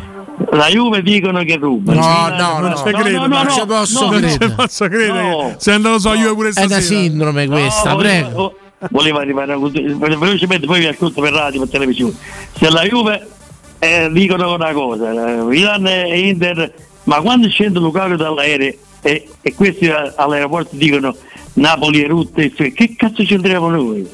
la Juve dicono che ruba. No, no, non no. ci no, credo, no, no, non no, ci posso no, credere. no. Non ci posso credere. No. Se so io pure È una stasera. sindrome questa, No, prego. volevo- Voleva arrivare a velocemente, poi vi ascolto per radio, per televisione. Se la Juve eh, dicono una cosa, eh, Milan e Inter, ma quando scende Lukaku dall'aereo e, e questi all'aeroporto dicono Napoli e Rutte, che cazzo c'entriamo noi?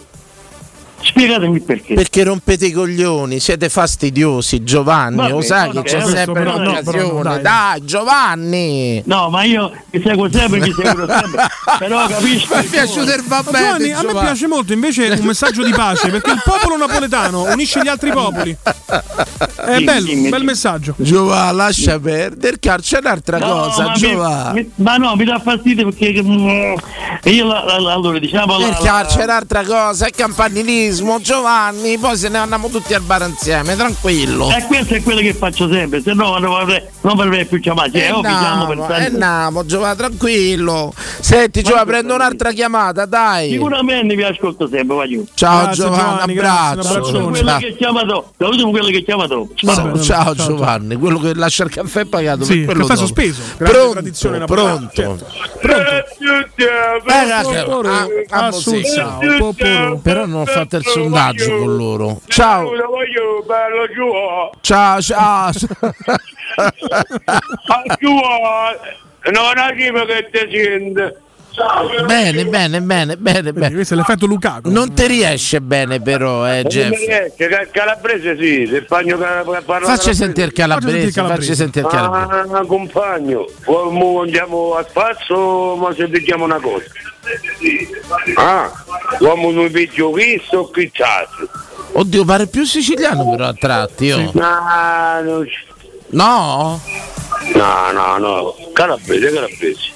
Spiegatemi perché. Perché rompete i coglioni, siete fastidiosi, Giovanni. Vabbè, lo sai che c'è sempre però però no, dai. dai, Giovanni. No, ma io mi seguo sempre, mi seguo [laughs] sempre, però capisco. Mi è piaciuto il Ma vabbè. Giovanni, a me piace molto invece un messaggio di pace perché il popolo napoletano unisce gli altri popoli. È Dimmi, bello, dimmi, un bel dimmi. messaggio. Giovanni, lascia perdere, car- c'è un'altra No, cosa, ma, Giovanni. mi- ma no, mi dà fastidio perché mm, io la- la- la- allora diciamo Perché la- c'è un'altra cosa, è campanilismo, Giovanni, poi se ne andiamo tutti al bar insieme, tranquillo. E questo è quello che faccio sempre, se no non avrei, non avrei più chiamato. Cioè, E oh, per andiamo, tanto- andiamo, Giovanni, tranquillo. Senti, Giovanni, prendo un'altra chiamata, dai. Sicuramente vi ascolto sempre, va giù. Ciao Grazie, Giovanni, Giovanni, abbraccio. Quello Ciao. che chiama dopo, l'ultimo quello che chiama dopo. Ciao, Vabbè, ciao, ciao, Giovanni, quello che lascia il caffè pagato Sì, per quello caffè dopo. sospeso, Pronto, tradizione pronto. certo. Eh, ragazzi, ah, ah, Ah, sì. ciao. Però non ho fatto il sondaggio con loro. Ciao. Voglio bello giù. Ciao, ciao. Ah, [laughs] giù. Non arrivo che ti sente. bene, bene, bene, bene, bene. Questo è l'effetto Lukaku. Non ti riesce bene però, eh, Jeff. riesce, ca- Calabrese sì, se Spagno parla Facci sentire calabrese, facci sentire calabrese. Ah, compagno, Mo- mo andiamo a spazio, ma se diciamo una cosa. Ah, uomo non vedo visto o cazzo. Oddio, pare più siciliano però a tratti, oh. No, No? No, no, no, calabrese, calabrese.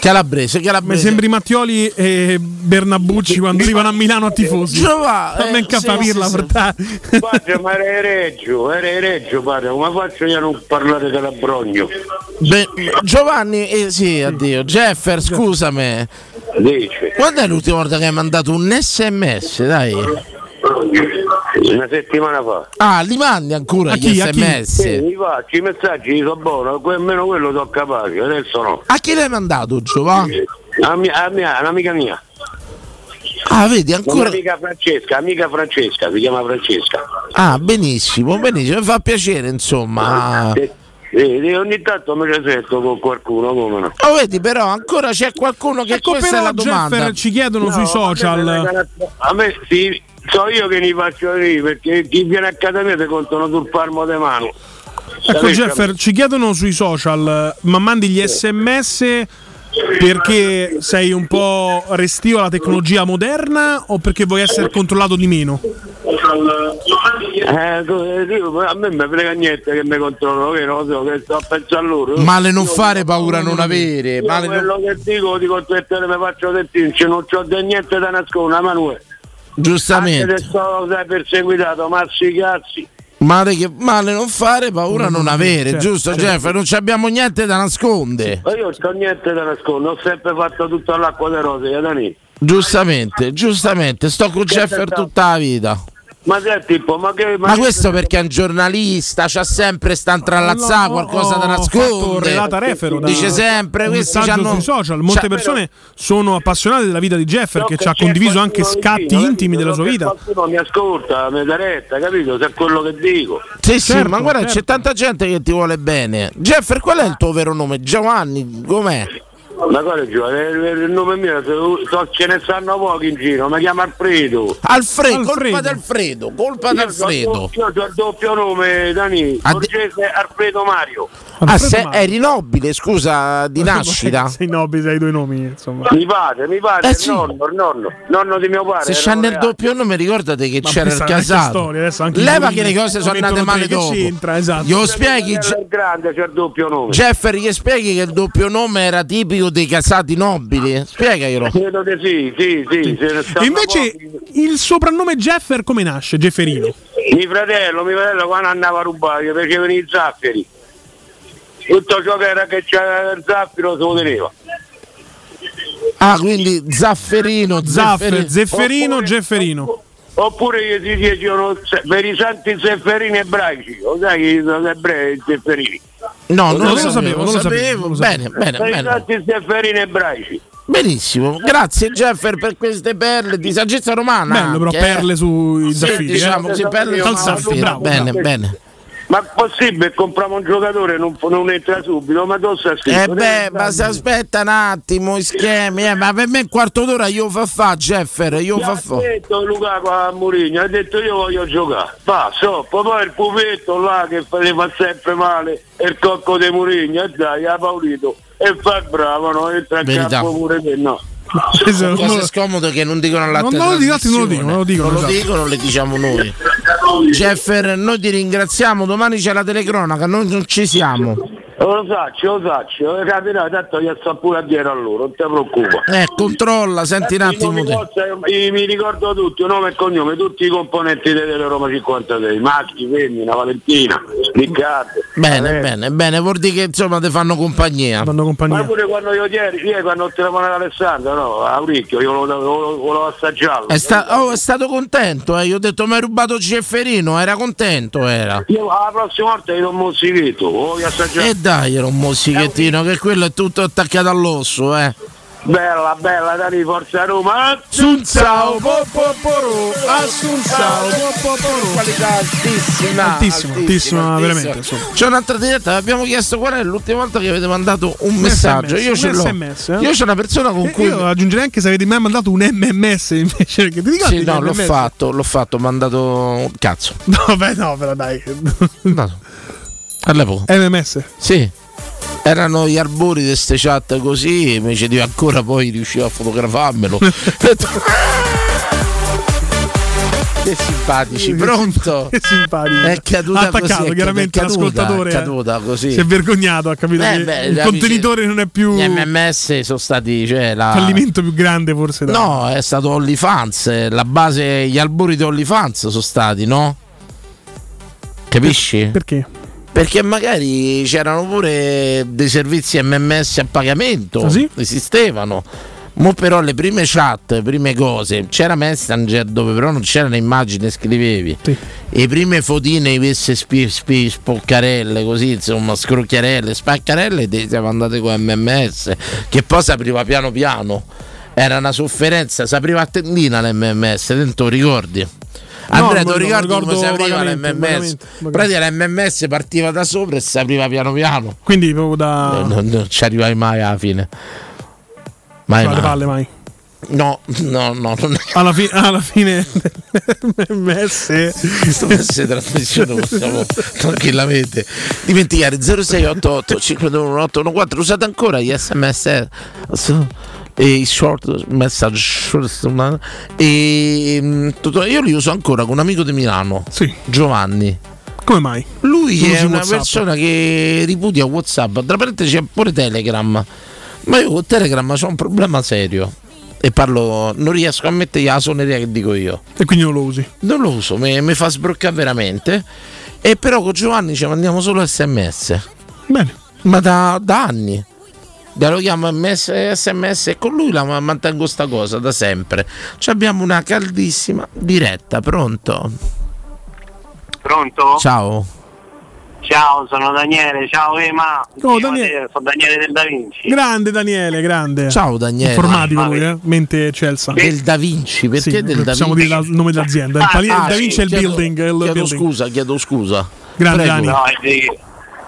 Calabrese, Mi calabrese. sembri Mattioli e Bernabucci quando arrivano a Milano a tifosi. [laughs] Giova, Fammi eh, incapapirla, sì, sì, fratello. Padre, ma era Reggio, era Reggio, padre, come faccio io a non parlare calabrogno? Beh, Giovanni, eh, sì, addio. Jeffer, scusami. Dice, Quando è l'ultima volta che hai mandato un sms? Dai. Una settimana fa. Ah, li mandi ancora A gli chi? A chi? sms? Sì, mi faccio i messaggi, sono buono, almeno quello sono capace, adesso no. A chi l'hai mandato, Giovanni? A mia, a mia, un'amica mia. Ah, vedi, ancora. Amica Francesca, amica Francesca, si chiama Francesca. Ah, benissimo, benissimo, mi fa piacere, insomma. Sì, sì, ogni tanto mi ci sento con qualcuno, come no. Oh, vedi, però ancora c'è qualcuno che Ecco, questa però, è la domanda. Jeffer, ci chiedono sui No, social. A me, a me sì, so io che ne faccio lì, perché chi viene a casa mia ti contano sul palmo di mano. Ecco? Jeffer, ci chiedono sui social, ma mandi gli sms perché sei un po' restio alla tecnologia moderna o perché vuoi essere controllato di meno? Eh, eh, dico, a me mi frega niente che mi controllano, che non so, che sto a pensare a loro. Male non fare, paura non avere. Male non- quello che dico dico tutte le mi faccio sentire, non c'ho niente da nascondere, Manuel. Giustamente. Anche se sto sai, perseguitato, mazzi cazzi. Male, che- male non fare, paura non avere, Certo. giusto Jeff? Non ci abbiamo niente da nascondere. Ma io non ho niente da nascondere, ho sempre fatto tutto all'acqua di rose, Dani. Giustamente, giustamente, sto con Che Jeffer sta- tutta la vita. Ma senti un po', ma che... Ma questo perché è un giornalista, c'ha sempre sta intrallazzà, qualcosa da nascondere. relata refero da- Dice sempre, questi messaggio c'hanno sui social. Molte c'ha- persone sono appassionate della vita di Jeffer che che ci ha condiviso anche scatti vicino, intimi capito? della sua Che vita. Qualcuno mi ascolta, mi dà retta, capito? Se è quello che dico. Sì, sì, Certo, ma guarda, certo. c'è tanta gente che ti vuole bene. Jeffer, qual è il tuo vero nome? Giovanni, com'è? Ma quale gioco? Il, il nome mio, so- ce ne stanno pochi in giro, mi chiamo Alfredo. Alfredo, colpa d'Alfredo, colpa Io d'Alfredo. ho il doppio nome, Dani, Borgese Alfredo Mario. Ah, se eri nobile, scusa, di [laughs] nascita. [laughs] Sei nobile, hai due nomi, insomma. Mi padre, mi padre, Eh il sì. nonno, il nonno, nonno di mio padre. Se c'ha nel doppio nome, ricordate che Ma c'era il casato. Leva che le cose sono andate male dopo. c'entra, esatto. Glielo spieghi, grande, c'è il doppio nome. Jeffer, gli spieghi che il doppio nome era tipico dei casati nobili? Spiegaglielo. Credo che sì, sì, sì. invece il soprannome Jeffer come nasce? Jefferino. Mio fratello, mio fratello quando andava a rubare, gli facevano i zafferi. Tutto ciò che era che c'era il zaffiro se lo teneva. Ah, quindi Zafferino, Zaffer, Zefferino. Zefferino, Jefferino. Oppure gli si dicevano per i santi zefferini ebraici, lo sai che sono ebrei i zefferini? No, non, Non lo lo sapevo, sapevo, non lo sapevo. lo Bene, sapevo. bene, i bene. santi zefferini ebraici. Benissimo, grazie Jeffer per queste perle di saggezza romana. Bello, però che- perle sui Sì, zaffiri. eh. diciamo perle sul bravo, zaffiro. bravo, Bene, bravo. bene. Ma è possibile compriamo un giocatore e non, non entra subito? Ma dove sta scritto? Eh beh, ma se aspetta un attimo, i schemi, eh, ma per me un quarto d'ora io fa fa Jeffer, io Gli fa ha fa. detto Lukaku a Mourinho, ha detto io voglio giocare. Va, so, poi il pupetto là che fa, le fa sempre male, e il cocco di Mourinho, e dai, ha Paolito, e fa bravo, no? Entra Verità. campo pure te, no. Sono cose scomode che non dicono all'altra Non- non lo dico, altri non lo dicono, non lo dicono, Non lo esatto. dicono, le diciamo noi. Jeffer, noi ti ringraziamo, domani c'è la telecronaca, noi non ci siamo. Lo saccio, lo saccio, eh, capirà, tanto gli sta pure a dire a loro, non ti preoccupare. Eh, controlla, senti un I attimo eh, mi ricordo tutti, nome e cognome, tutti i componenti delle Roma 56, Maschi, Femmina, Valentina, Riccardo. Bene, Valerio. bene, bene, vuol dire che insomma ti fanno compagnia. Fanno Ma compagnia. pure quando io ieri, ieri quando ho telefonato ad Alessandro, no, a Auricchio, io volevo, volevo, volevo assaggiarlo. È, sta- oh, è stato contento, eh. Io ho detto mi hai rubato Cefferino, era contento, era. Io alla prossima volta gli do un mozzichetto, voglio assaggiare. Dai, era un mossichettino, che quello è tutto attaccato all'osso, eh. Bella, bella, Dani, forza Roma. Assunzao, Popoporo, Assunzao, Popoporo. Qualità altissima. Altissima, altissima, veramente. C'è un'altra diretta, abbiamo chiesto qual è l'ultima volta che avete mandato un messaggio. Io ce un l'ho. SMS, eh? Io c'ho una persona con Eh, cui. Io aggiungerei anche se avete mai mandato un MMS invece. Che ti ricordi Sì, no, l'ho fatto, l'ho fatto, ho mandato. Cazzo. [laughs] No, beh, no, però dai. All'epoca. MMS. Sì. Erano gli arbori di queste chat così, invece di ancora poi riuscivo a fotografarmelo. [laughs] che simpatici, pronto? [laughs] Che simpatico. È caduta Ha attaccato così, è chiaramente caduta, l'ascoltatore. È eh. caduta così. Si è vergognato, ha capito Eh, che beh, il contenitore non è più Gli MMS sono stati. Cioè, la... fallimento più grande forse. da- No, è stato OnlyFans. La base, gli albori di OnlyFans sono stati, no? Capisci? Perché? Perché magari c'erano pure dei servizi MMS a pagamento. Ah, sì? Esistevano. Mo però le prime chat, le prime cose, c'era Messenger dove però non c'erano immagini, scrivevi. E le prime fotine, queste spi, spi, spoccarelle, così insomma, scrocchiarelle, spaccarelle, te siamo andate con MMS, che poi si apriva piano piano. Era una sofferenza, si apriva a tendina l'MMS, te non ricordi? Andrea, me tu lo ricordi come ricordo si apriva l'MMS? vagamente, Pratica l'MMS partiva da sopra e si apriva piano piano. Quindi proprio da. Eh, Non, non ci arrivavi mai alla fine. Mai, mai. palle mai. No, no, no, non Alla, fi- alla fine MMS queste trasmissioni possiamo tranquillamente dimenticare 0688 521 usate ancora gli sms i short message e mm, tutto- io li uso ancora con un amico di Milano Giovanni Come mai? lui Non è una WhatsApp? persona che ripudia Whatsapp tra parentesi c'è pure Telegram ma io con Telegram ho un problema serio e parlo non riesco a mettere la suoneria che dico io E quindi non lo usi. non lo uso, mi, mi fa sbroccare veramente. E però con Giovanni ci mandiamo solo sms. Bene. Ma da, da anni. Da lo chiamo MS, sms e con lui la ma- mantengo sta cosa da sempre. Ci abbiamo una caldissima diretta, pronto? Pronto? Ciao. Ciao, sono Daniele. Ciao Ema. Oh, Daniele. Sono Daniele del Da Vinci. Grande Daniele, grande. Ciao, Daniele. Informatico Ah, lui, eh? Mente eccelsa. Del Da Vinci, perché Sì, del Da possiamo Vinci? dire la- il nome dell'azienda. Il, pali- il Ah, Da sì, Vinci è il chiedo- building. è il Chiedo building. scusa, chiedo scusa. Grande Prego. Dani. No,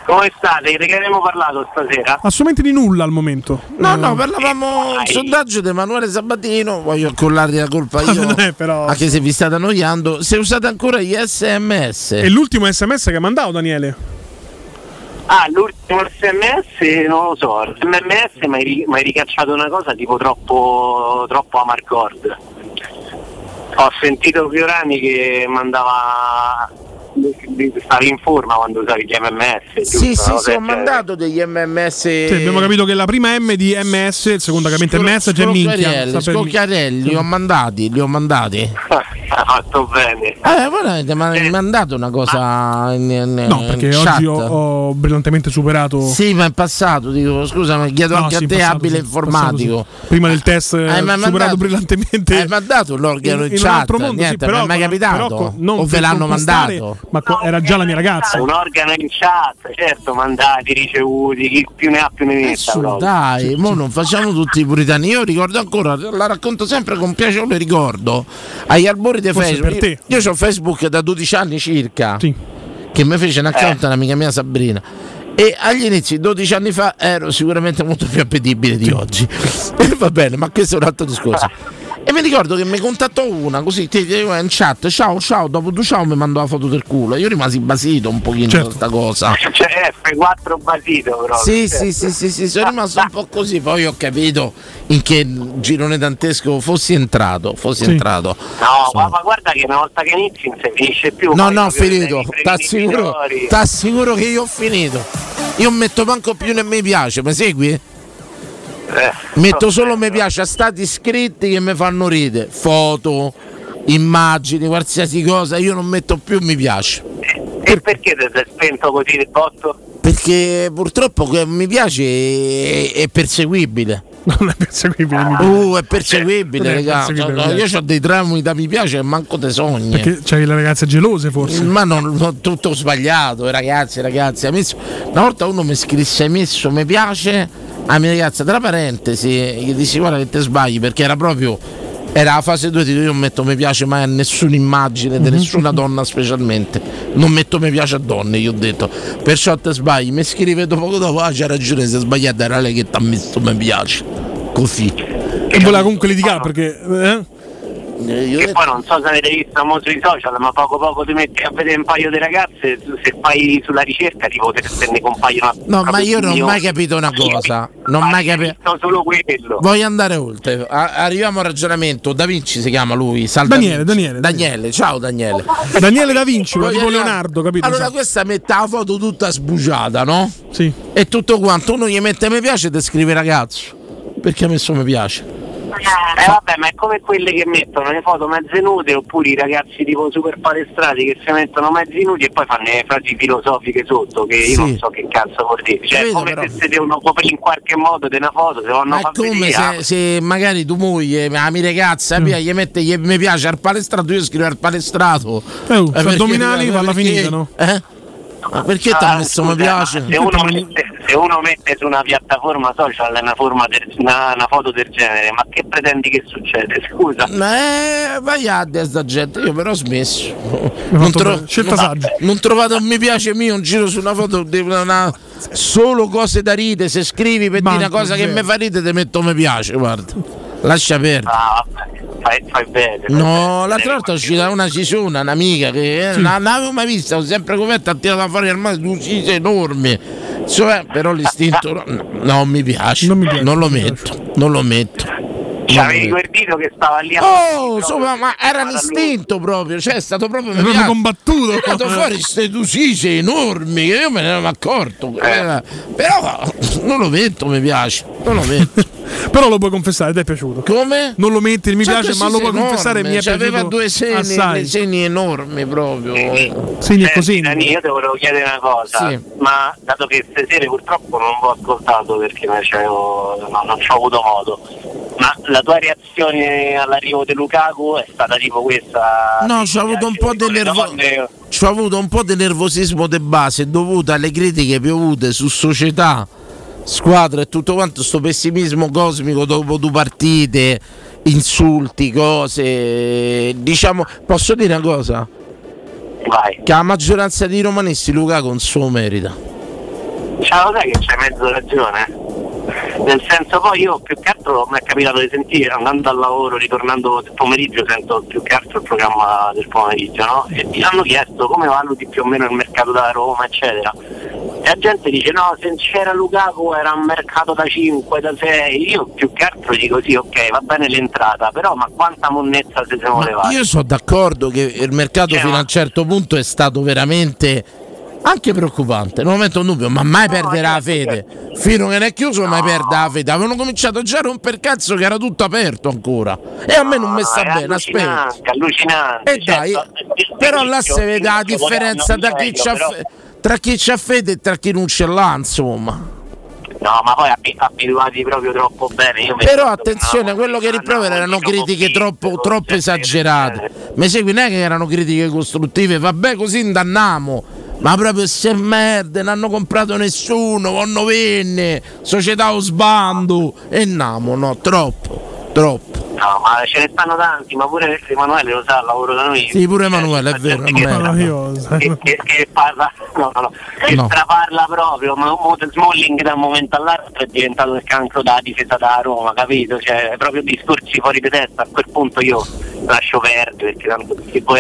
Come state? Di che abbiamo parlato stasera? Assolutamente di nulla al momento. No, Eh, no, parlavamo del sondaggio di Emanuele Sabatino, voglio collargli la colpa [laughs] io. Non è però- Anche se vi state annoiando, se usate ancora gli sms. E l'ultimo sms che ha mandato Daniele? Ah, l'ultimo sms non lo so. L'MMS mi hai ri- mi hai ricacciato una cosa tipo troppo, troppo Amarcord. Ho sentito Fiorani che mandava. Stavi in forma quando usavi gli MMS. Sì, giusto? sì, sì, ho cosa del mandato degli mms. Sì, abbiamo capito che la prima M di MS, il secondo chiaramente message è minchia. Scocchiarelli, sta per- Scocchiarelli, li ho mandati, li ho mandati. Ha fatto bene. Eh, voi avete ma- mandato una cosa in, in- No, perché in oggi ho, ho brillantemente superato. Sì, ma in passato, dico, scusa, ma chiedo No, anche sì, a te, passato, abile sì, in informatico. passato, sì. Prima del test, eh, Hai superato mandato- brillantemente. Hai mandato l'organo in, in un chat? altro mondo, sì, Niente, però non è mai capitato? però con- non o ve l'hanno mandato? Ma co- era già la mia ragazza. Un organo in chat, certo, mandati, ricevuti, chi più ne ha più ne metta. Proprio. dai, mo non facciamo tutti i puritani. Io ricordo ancora, la racconto sempre con piacevole ricordo. Agli albori di Forse Facebook. per te. Io, ho Facebook da 12 anni circa. Che mi fece un account Eh. un'amica mia Sabrina. E agli inizi, 12 anni fa, ero sicuramente molto più appetibile di oggi. [laughs] E va bene, ma questo è un altro discorso. [laughs] E mi ricordo che mi contattò una così ti, ti- in chat, ciao ciao, dopo tu ciao mi mandò la foto del culo. Io rimasi basito un pochino da questa cosa. [laughs] Cioè, F4 basito proprio. Sì, certo. sì, sì, sì, sì, sono rimasto un po' così, poi ho capito in che girone dantesco fossi entrato, fossi Sì. entrato. No, ma, ma guarda che una volta che inizi non si finisce più. No, no, ho finito, t'assicuro, t'assicuro che io ho finito. Io metto manco più né mi piace, mi segui? Eh, Metto solo mi piace a stati iscritti che mi fanno ridere, foto, immagini, qualsiasi cosa, io non metto più mi piace. E perché ti sei spento così di botto? Perché purtroppo che mi piace è, è perseguibile. Non è perseguibile. mi piace. Uh, è perseguibile, Non è raga. perseguibile, No, io ho dei traumi da mi piace e manco te sogni. Perché c'hai le ragazze gelose forse. Ma non, non- tutto sbagliato, ragazzi, ragazzi. una volta uno mi scrisse: Hai messo mi piace a mia ragazza, tra parentesi, gli dissi guarda che te sbagli perché era proprio era la fase 2 io non metto mi piace mai a nessuna immagine di nessuna donna specialmente. Non metto mi piace a donne io ho detto. Perciò te sbagli. Mi scrive dopo poco dopo ah c'ha ragione se sbagliata era lei che ti ha messo mi piace così. E voleva comunque litigare perché. Eh? Che poi non so se avete visto mo sui social, ma poco poco ti metti a vedere un paio di ragazze, se fai sulla ricerca tipo te, te ne compaiono No, ma io non ho mai capito una cosa. Non ho mai capito. Solo quello. Voglio andare oltre. A- arriviamo al ragionamento. Da Vinci si chiama lui. Sal Daniele, Da Vinci. Daniele, ciao Daniele. Daniele Da Vinci, ma tipo Leonardo, capito? Allora questa mette la foto tutta sbugiata, no? Sì. E tutto quanto. Uno gli mette mi piace e ti scrive ragazzo. Perché ha messo mi piace? Eh vabbè, ma è come quelle che mettono le foto mezze nude oppure i ragazzi tipo super palestrati che si mettono mezzi nudi e poi fanno le frasi filosofiche sotto che io Sì. non so che cazzo vuol dire. Cioè, è Capito, come però. se devono coprire in qualche modo di una foto, se vanno a Ma è far come se, se magari tu moglie, la mia ragazza, via, gli mette gli mi piace al palestrato, io scrivo al palestrato. Eh, oh, Eh, addominali va alla perché- finita, no? Eh? Ma perché ti Ah, ha messo mi piace? Se uno, mette, se uno mette su una piattaforma social una, forma del- una, una foto del genere, ma che pretendi che succede? [laughs] Scusa. Ma eh, vai a destra gente, io però ho smesso. Non, tro- non- non trovate un mi piace mio, un giro su una foto di una, solo cose da ride. Se scrivi per dire una cosa che mi fa ride, ti metto mi piace, guarda. Lascia perdere. Ah, fai, fai bene. fai No, bene. l'altra volta è uscita una Cisona, un'amica che eh, non l'avevo mai vista, ho sempre coperta, ha tirato fuori al mare due cise enormi. Cioè, però l'istinto no, no, non mi piace, non, lo metto, non lo metto. C'avevi quel dito che stava lì a Oh, insomma, ma era l'istinto proprio, cioè è stato proprio, È proprio combattuto. È venuto fuori queste due cise enormi che io me ne ero accorto. Eh. Eh, Però non lo metto, mi piace, non lo metto. [laughs] Però lo puoi confessare, ti è piaciuto. Come? Non lo metti, mi C'ha piace, ma lo puoi enormi, confessare, mi è cioè, piaciuto. Aveva due seni, assai. seni enormi proprio. Segni e Senti, così. Dani, io ti volevo chiedere una cosa, Sì. ma dato che stasera purtroppo non l'ho ascoltato perché non, c'avevo- no, non ci ho avuto modo, ma la tua reazione all'arrivo di Lukaku è stata tipo questa? No, c'ho avuto un po' di nervo- donne- Ci ho avuto un po' di nervosismo di base dovuto alle critiche piovute su società, squadra e tutto quanto, sto pessimismo cosmico dopo due partite, insulti, cose. Diciamo, posso dire una cosa? Vai. Che la maggioranza dei romanisti Lukaku non se lo merita. Cioè, lo sai che c'hai mezzo ragione? Nel senso poi io più che altro mi è capitato di sentire andando al lavoro, ritornando il pomeriggio, sento più che altro il programma del pomeriggio, no? E ti hanno chiesto come valuti più o meno il mercato da Roma, eccetera. E la gente dice no, se c'era Lukaku era un mercato da 5, da 6, io più che altro dico sì, ok, va bene l'entrata, però ma quanta monnezza se siamo levati? Io sono d'accordo che il mercato fino a un certo punto è stato veramente anche preoccupante, non metto un dubbio, ma mai perderà la fede. Fino che non è chiuso, mai perde la fede. Avevano cominciato già a romper cazzo che era tutto aperto ancora. E a me non mi sta bene, aspetta. allucinante. E dai, certo, però là si vede la inizio differenza tra chi, c'ha fede e tra chi non ce l'ha, insomma. No, ma poi abi- abituati proprio troppo bene. Però attenzione, una- quello che rimprovera erano critiche troppo, troppo esagerate. Mi segui, non è che erano critiche costruttive, vabbè così indanniamo. Ma proprio se merda, non hanno comprato nessuno, vanno venne, società o sbando. E namo, no, troppo, troppo. No, ma ce ne stanno tanti, ma pure Emanuele lo sa, lavoro da noi. Sì, pure Emanuele, è vero. è vero. Che, che- che parla, no, no, no, che No. straparla proprio, ma Smalling da un momento all'altro è diventato il cancro da difesa da Roma, capito? Cioè, proprio discorsi fuori di testa, a quel punto io lascio perdere,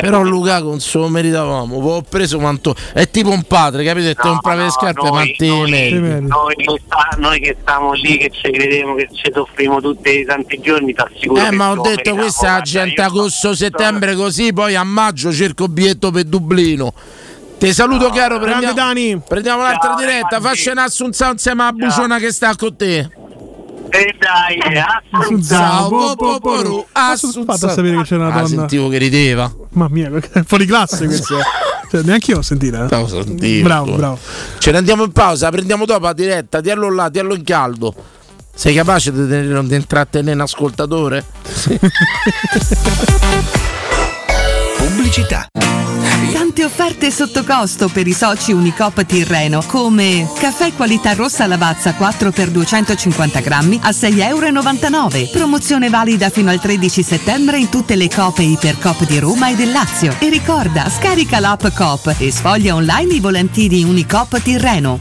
Però Lukaku non se lo meritavamo, poi ho preso quanto. È tipo un padre, capito? E te un le scarpe, ma le noi, noi che stiamo lì, che ci crediamo, che ci soffriamo tutti i tanti giorni, ti assicuro Eh, ma ho detto questa è la guarda, gente agosto-settembre così, poi a maggio cerco biglietto per Dublino. Ti saluto caro, prendiamo, Dani. prendiamo un'altra diretta, faccia un'assunzione insieme alla buciona che sta con te. E dai, Ciao, po- po- poru, Fatto a sapere che c'era una Ah, donna. sentivo che rideva. Mamma mia, è fuori classe questo. Cioè, neanche io ho sentito. eh. sentivo. Bravo, bravo. Ce ne andiamo in pausa, prendiamo dopo la diretta, diallo là, diallo in caldo. Sei capace di, tenere, di intrattenere un ascoltatore? [laughs] Pubblicità. Tante offerte sotto costo per i soci Unicop Tirreno, come caffè qualità rossa Lavazza 4 x 250 grammi a 6,99 euro. Promozione valida fino al 13 settembre in tutte le Coop e Ipercoop di Roma e del Lazio. E ricorda, scarica l'app Coop e sfoglia online i volantini Unicop Tirreno.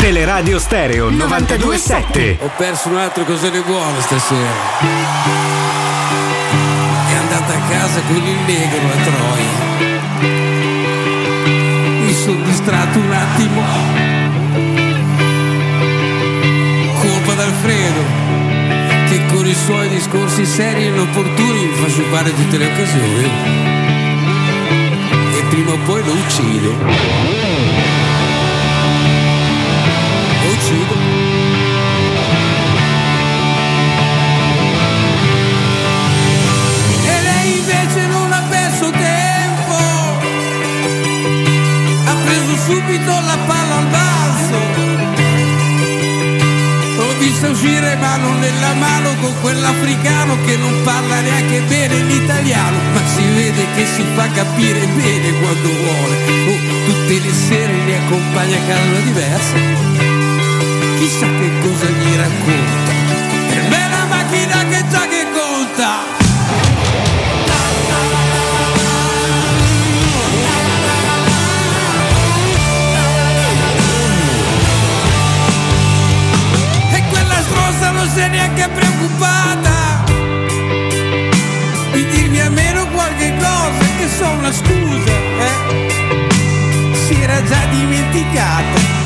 Teleradio Stereo 927. Ho perso un'altra cosone buone stasera. È andata a casa con il negro a Troia. Mi sono distratto un attimo. Colpa d'Alfredo, che con i suoi discorsi seri e inopportuni mi fa sciupare tutte le occasioni. E prima o poi lo uccido. Preso subito la palla al balzo. L'ho vista uscire mano nella mano con quell'africano che non parla neanche bene l'italiano, ma si vede che si fa capire bene quando vuole. Oh, tutte le sere li accompagna a casa diversa. Chissà che cosa gli racconta. Per me è una macchina che sa che conta. E quella stronza non si è neanche preoccupata di dirmi almeno qualche cosa che so una scusa, eh? Si era già dimenticata di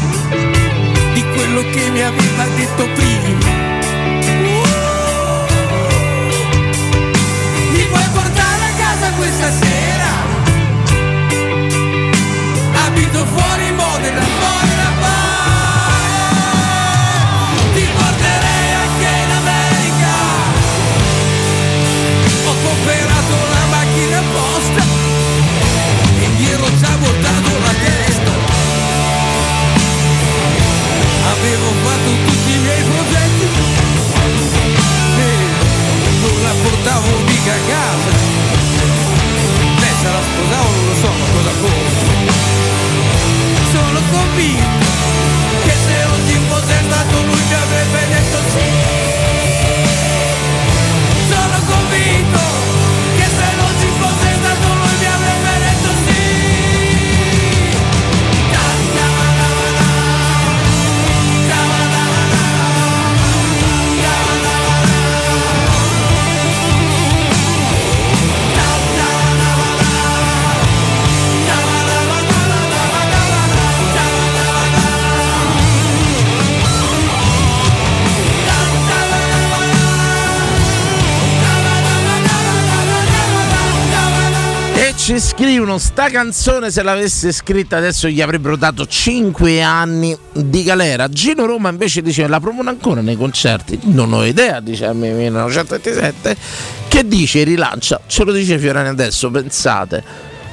quello che mi aveva detto prima. Mi puoi portare a casa questa sera? Abito fuori America Ho comprato la macchina apposta E gli ero Avevo fatto tutti i miei progetti. E non la portavo mica a casa. Beh se la sposavo non lo so ma cosa conta Sono convinto che se ci fosse stato lui mi avrebbe detto sì ci scrivono sta canzone se l'avesse scritta adesso gli avrebbero dato 5 anni di galera. Gino Roma invece dice la propone ancora nei concerti. Non ho idea, dice a me 1927. Che dice rilancia, ce lo dice Fiorani adesso, pensate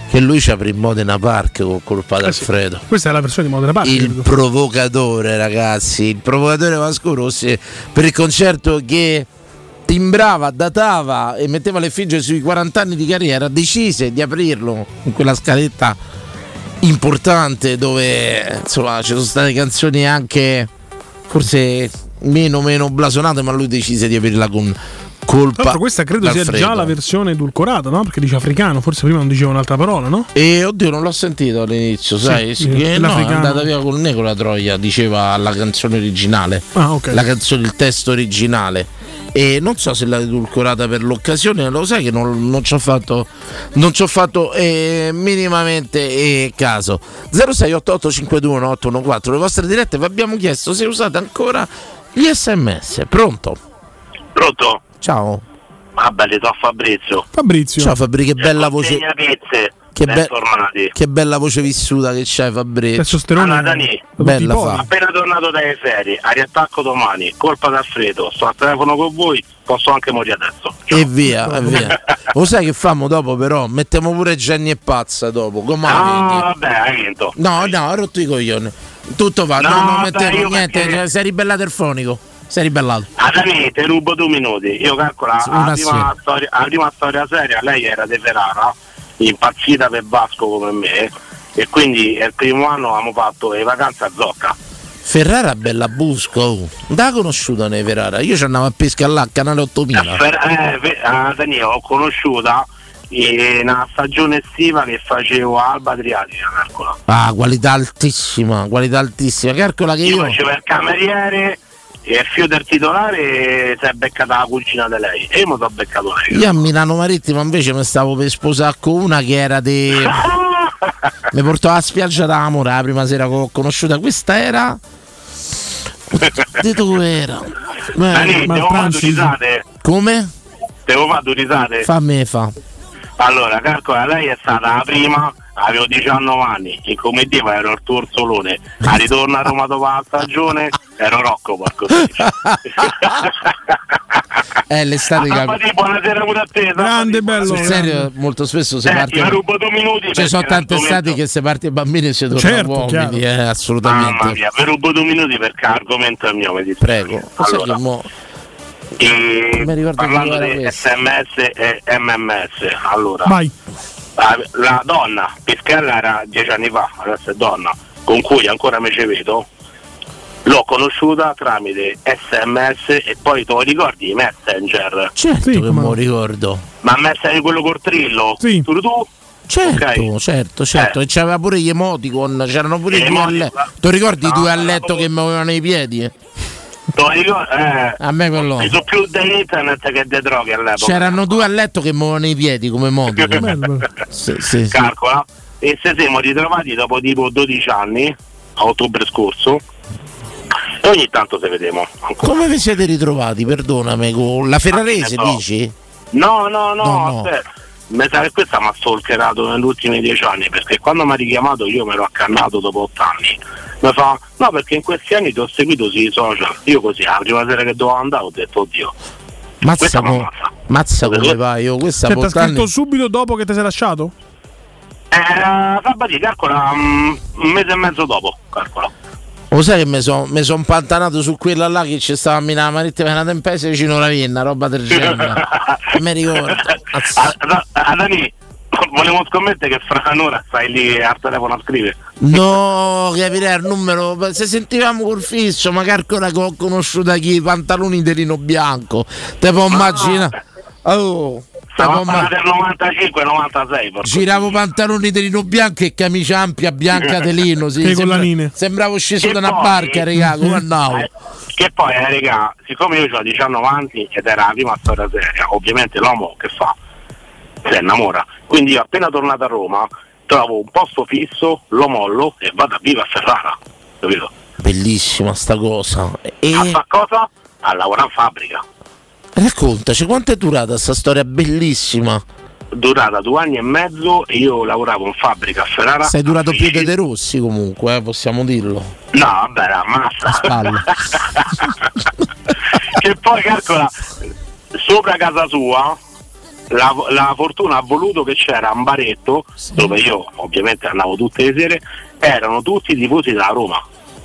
che lui ci apre in Modena Park con colpa di Alfredo. Questa è la versione di Modena Park. Il provocatore, ragazzi, il provocatore Vasco Rossi per il concerto che timbrava, datava e metteva l'effigie sui 40 anni di carriera, decise di aprirlo in quella scaletta importante dove insomma ci sono state canzoni anche forse meno meno blasonate, ma lui decise di aprirla con colpa. Questa credo sia d'Alfredo. già la versione edulcorata, no? Perché dice africano, forse prima non diceva un'altra parola, no? E oddio, non l'ho sentito all'inizio, sai? sì, che no, è andata via col negro la troia, diceva la canzone originale. Ah, ok. La canzone, il testo originale. E non so se l'ha edulcorata per l'occasione, lo sai che non, non ci ho fatto, non ci ho fatto eh, minimamente eh, caso. 0688521814, le vostre dirette vi abbiamo chiesto se usate ancora gli sms. Pronto? Pronto? Ciao. Ah, belli, sono Fabrizio. Fabrizio. Ciao Fabri, che bella voce. Consegna Che, be- che bella voce vissuta che c'hai Fabrizio. Allora, Dani, Bella fa. appena tornato dalle ferie, a riattacco domani, colpa d'Alfredo, sto al telefono con voi, posso anche morire adesso. E via, e via. [laughs] Lo sai che famo dopo però? Mettiamo pure Jenny e Pazza dopo. Come vedi? Ah, vabbè, hai vinto. No, no, ho rotto i coglioni. Tutto va, No, no, non mettevo io niente, perché- cioè, sei ribellato il fonico. Sei ribellato. Ah, Dani, ti rubo due minuti. Io calcolo, Una la prima, storia, la prima storia seria, lei era di Ferrara, impazzita per Vasco come me, e quindi il primo anno abbiamo fatto le vacanze a Zocca. Ferrara bella busco. oh. Da conosciuta nei Ferrara. Io ci andavo a pesca là, canale 8000. Per, eh, ve- ah, Dani, ho conosciuta in una stagione estiva che facevo a Alba Adriatica, calcola. Ah, qualità altissima, qualità altissima. Calcola che Io io. facevo il cameriere e il fio del titolare si è beccata la cugina di lei e io mi sono beccato lei. Io a Milano Marittima invece mi stavo per sposare con una che era di. [laughs] mi portò alla spiaggia d'Amore la prima sera che ho conosciuta. Questa era. Dito dove era? Dani, devo fare due risate. Come? Devo fare due risate. Fammi fa. Allora, calcola, lei è stata la prima, avevo 19 anni, in comitiva ero il tuo orsolone, a ritorno a Roma dopo la stagione ero Rocco, porco [laughs] Eh, l'estate Ah, buonasera pure a te. Grande bello. Sul serio, molto spesso si Senti, parte. due minuti Ci sono tante estati che se parte i bambini e si torna Certo, uomini, eh, Mamma assolutamente. mia, vi rubo due minuti perché l'argomento è mio, mi dispiace. Prego. Allora, mo- e parlando di sms e mms, allora, Vai. La, la donna, Pischella era dieci anni fa, adesso è donna, con cui ancora mi ci vedo, l'ho conosciuta tramite sms e poi te lo ricordi i messenger? Certo che me lo ricordo. Ma messenger quello col trillo? Sì. Tu, tu? Certo, certo, certo. Eh. E c'aveva pure gli emoticon, c'erano pure i Gli due a emoticon. letto. Ti ricordi i No, due a no, letto che muovevano i piedi? Ricordi? Eh, A me quello. sono più di internet che di droghe all'epoca. C'erano due a letto che muovevano i piedi come emoticon. [laughs] Sì, sì, sì. Calcola. E se siamo ritrovati dopo tipo 12 anni, a ottobre scorso, e ogni tanto se vediamo. Come vi siete ritrovati? Perdonami, con la Ferrarese so. dici? No, no, no, No, no. Mi sa che questa mi ha stalkerato negli ultimi dieci anni perché quando mi ha richiamato io mi ero accannato dopo otto anni. Mi fa, no perché in questi anni ti ho seguito sui social. Io così, la prima sera che dovevo andare ho detto oddio. Mazza, co- mazza come vai? Io questa Cioè, ti ha portando- scritto subito dopo che ti sei lasciato? Eh, Sabati, calcola mm, un mese e mezzo dopo, calcola. Lo sai che mi sono son impantanato su quella là che ci stava a Milano Marittima una tempesta vicino a Ravenna, roba del genere. [laughs] mi ricordo. Ah, ah, ah, Dani, [laughs] volevo scommettere che fra un'ora stai lì al telefono a scrivere. No, capire il numero. Se sentivamo col fisso, ma calcola che ho conosciuto chi i pantaloni di Rino Bianco. Te può immaginare. Oh, Stavo parlando del 95-96. porco. Giravo pantaloni di Rino Bianco e camicia ampia bianca di lino. Sì, Che sembra- collanine. sembravo sceso Che da una poi- barca, regà, come andavo. Eh, Che poi, eh, raga, siccome io ho 10 anni avanti ed era la prima storia seria, ovviamente l'uomo che fa? Si innamora. Quindi io appena tornato a Roma trovo un posto fisso, lo mollo e vado a vivere a Ferrara. Capito? Bellissima sta cosa. E A fa cosa? A lavorare in fabbrica. raccontaci quanto è durata sta storia bellissima. Durata due anni e mezzo e io lavoravo in fabbrica a Ferrara. Sei durato a più di. De Rossi comunque, eh, possiamo dirlo. No, vabbè, la massa. Spalle. [laughs] che poi calcola sopra casa sua la, la fortuna ha voluto che c'era un baretto dove io ovviamente andavo tutte le sere erano tutti tifosi della Roma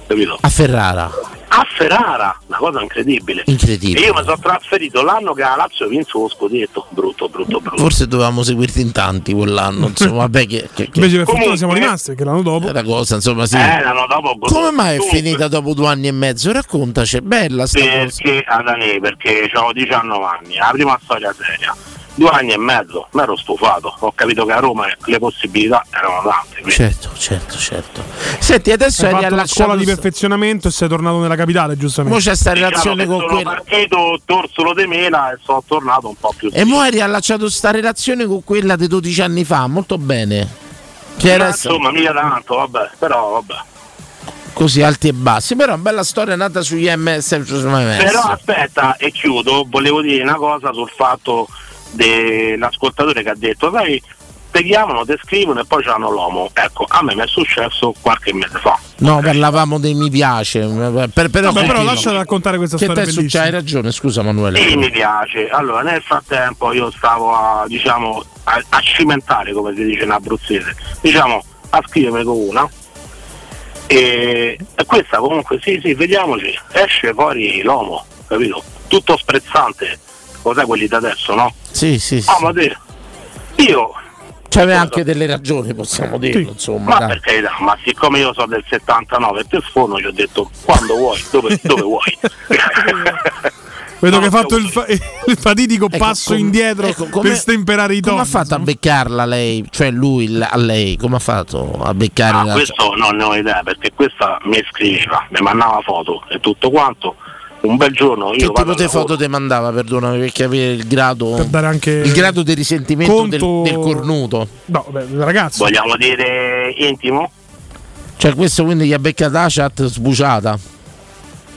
capito? A Ferrara. a Ferrara, una cosa incredibile. Incredibile. E io mi sono trasferito l'anno che la Lazio vinse lo scudetto, brutto, brutto, brutto. Forse dovevamo seguirti in tanti quell'anno, [laughs] insomma, vabbè che, che, che- Invece per fortuna Comunque- siamo rimasti perché l'anno dopo. la cosa, insomma, sì. Eh, l'anno dopo Come mai è finita dopo due anni e mezzo? Raccontaci, bella sta cosa. Perché Adani, perché avevo 19 anni, la prima storia seria. Due anni e mezzo, mi ero stufato, ho capito che a Roma le possibilità erano tante. quindi- Certo, certo, certo. Senti, adesso Hai fatto una scuola di perfezionamento e sei tornato nella capitale, giustamente. Mo c'è sta Diciamo relazione con sono quella. partito torsolo di mela e sono tornato un po' più E mo hai riallacciato sta relazione con quella di 12 anni fa, molto bene. Che era insomma, mica tanto, vabbè, però vabbè. così alti e bassi. Però è una bella storia nata sugli MS. MS. Però aspetta, e chiudo, volevo dire una cosa sul fatto dell'ascoltatore che ha detto, sai, te chiamano, te scrivono e poi c'hanno l'uomo. Ecco, a me mi è successo qualche mese fa. No, parlavamo dei mi piace. Per, però, Vabbè, però lascia raccontare questa che storia te succede? bellissima. Hai ragione, scusa Manuele. Sì, mi piace. Allora, nel frattempo io stavo a, diciamo, a, a cimentare, come si dice in abruzzese, diciamo, a scrivermi con una. E, e questa comunque, sì, sì, vediamoci, esce fuori l'uomo, capito? Tutto sprezzante, cos'è quelli da adesso, no? Sì, sì, sì. Ah, ma te, io, C'aveva anche delle ragioni, possiamo dirlo, insomma. ma dai. per carità, ma siccome io sono del 79 e te sfono, gli ho detto quando vuoi, dove, [laughs] dove vuoi. [laughs] Vedo che hai fatto il, fa- il fatidico passo com- indietro ecco, come- per stemperare i Come toni. ha fatto a beccarla lei? Cioè lui l- a lei, come ha fatto a beccare Ah, la questo non ne ho idea perché questa mi scriveva, mi mandava foto e tutto quanto. Un bel giorno io Che tipo di foto ti mandava, perdonami, per capire il grado, Per dare anche il grado di risentimento conto- del, del cornuto. No, beh, ragazzi. Vogliamo dire intimo? Cioè questo quindi gli ha beccata la chat sbuciata.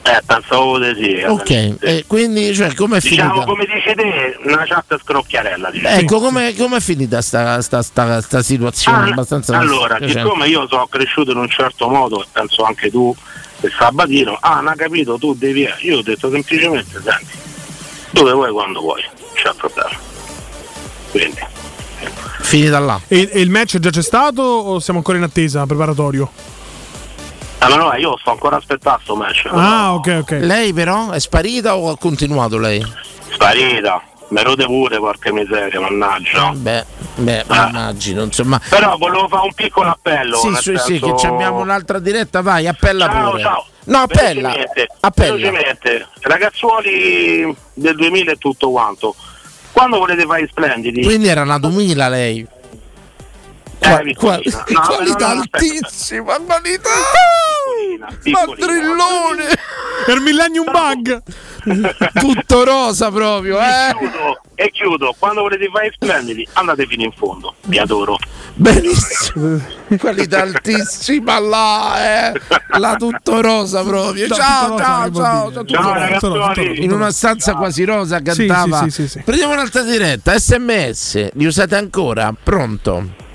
Eh, pensavo di sì. Ok, e quindi cioè, com'è Diciamo finita? come dici te, una chat scrocchiarella. Diciamo. Ecco, com'è, com'è finita sta, sta, sta, sta situazione Ah, abbastanza allora, siccome io sono cresciuto in un certo modo, e penso anche tu, e Sabatino, ah, non ha capito, tu devi. Io ho detto semplicemente, senti, dove vuoi quando vuoi, non c'è problema. Quindi. Finita là. E, e il match già c'è stato o siamo ancora in attesa preparatorio? Ah, ma no, io sto ancora aspettando sto match. Ah, ok, ok. Lei però è sparita o ha continuato lei? Sparita, me rode pure, porca miseria, mannaggia. Beh, beh, immagino, insomma. Però volevo fare un piccolo appello. Sì, sì, sì, senso- che ci abbiamo un'altra diretta, vai, appella Ciao, pure. ciao. No, appella. Velocemente, Appella. velocemente. Ragazzuoli del 2000 e tutto quanto. Quando volete fare i splendidi? Quindi era una 2000 lei. Eh, Qua-. No, qualità no, no, aspetta. altissima, qualità. piccolina, Madrillone. Per Millennium Bug. [laughs] Tutto rosa proprio, E eh. chiudo, e chiudo. Quando volete fare i splendidi, andate fino in fondo. Vi adoro. Benissimo. Qualità altissima là, eh. La tutto rosa proprio. Ciao, ciao, ciao, ciao, tutto rosa. In una stanza quasi rosa cantava. Sì, sì, sì, sì. Prendiamo un'altra diretta. SMS, li usate ancora? Pronto?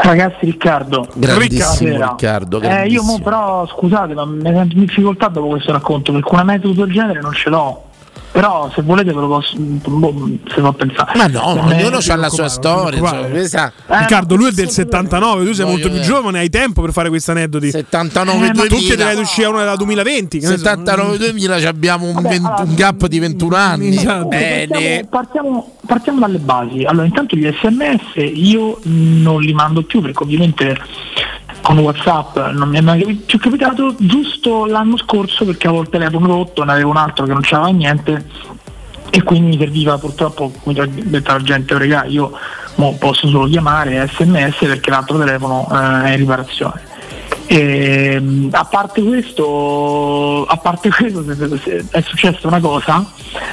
Ragazzi Riccardo. Grandissimo Buonasera. Riccardo, Eh, io mo però scusate ma mi sento in difficoltà dopo questo racconto perché una metodo del genere non ce l'ho però se volete ve lo posso boh, se lo pensare Ma no, Per me- ognuno ha la sua storia. insomma, questa- Riccardo, lui è del 79, tu sei Voglio molto più giovane, hai tempo per fare questi aneddoti. 79 Eh, ma tu 2000. chiederai di uscire uno della 2020. che ne so. 79 2000 ci abbiamo un, vent- un gap di 21 anni. Esatto. Bene. Partiamo, partiamo, partiamo dalle basi. Allora, intanto gli sms io non li mando più perché ovviamente con Whatsapp non mi è mai capi- ci è capitato giusto l'anno scorso perché avevo il telefono rotto, ne avevo un altro che non c'aveva niente e quindi mi serviva purtroppo, come ha detto la gente, regà, io posso solo chiamare sms perché l'altro telefono eh, è in riparazione. E, mh, a parte questo, a parte questo se- se- se- è successa una cosa,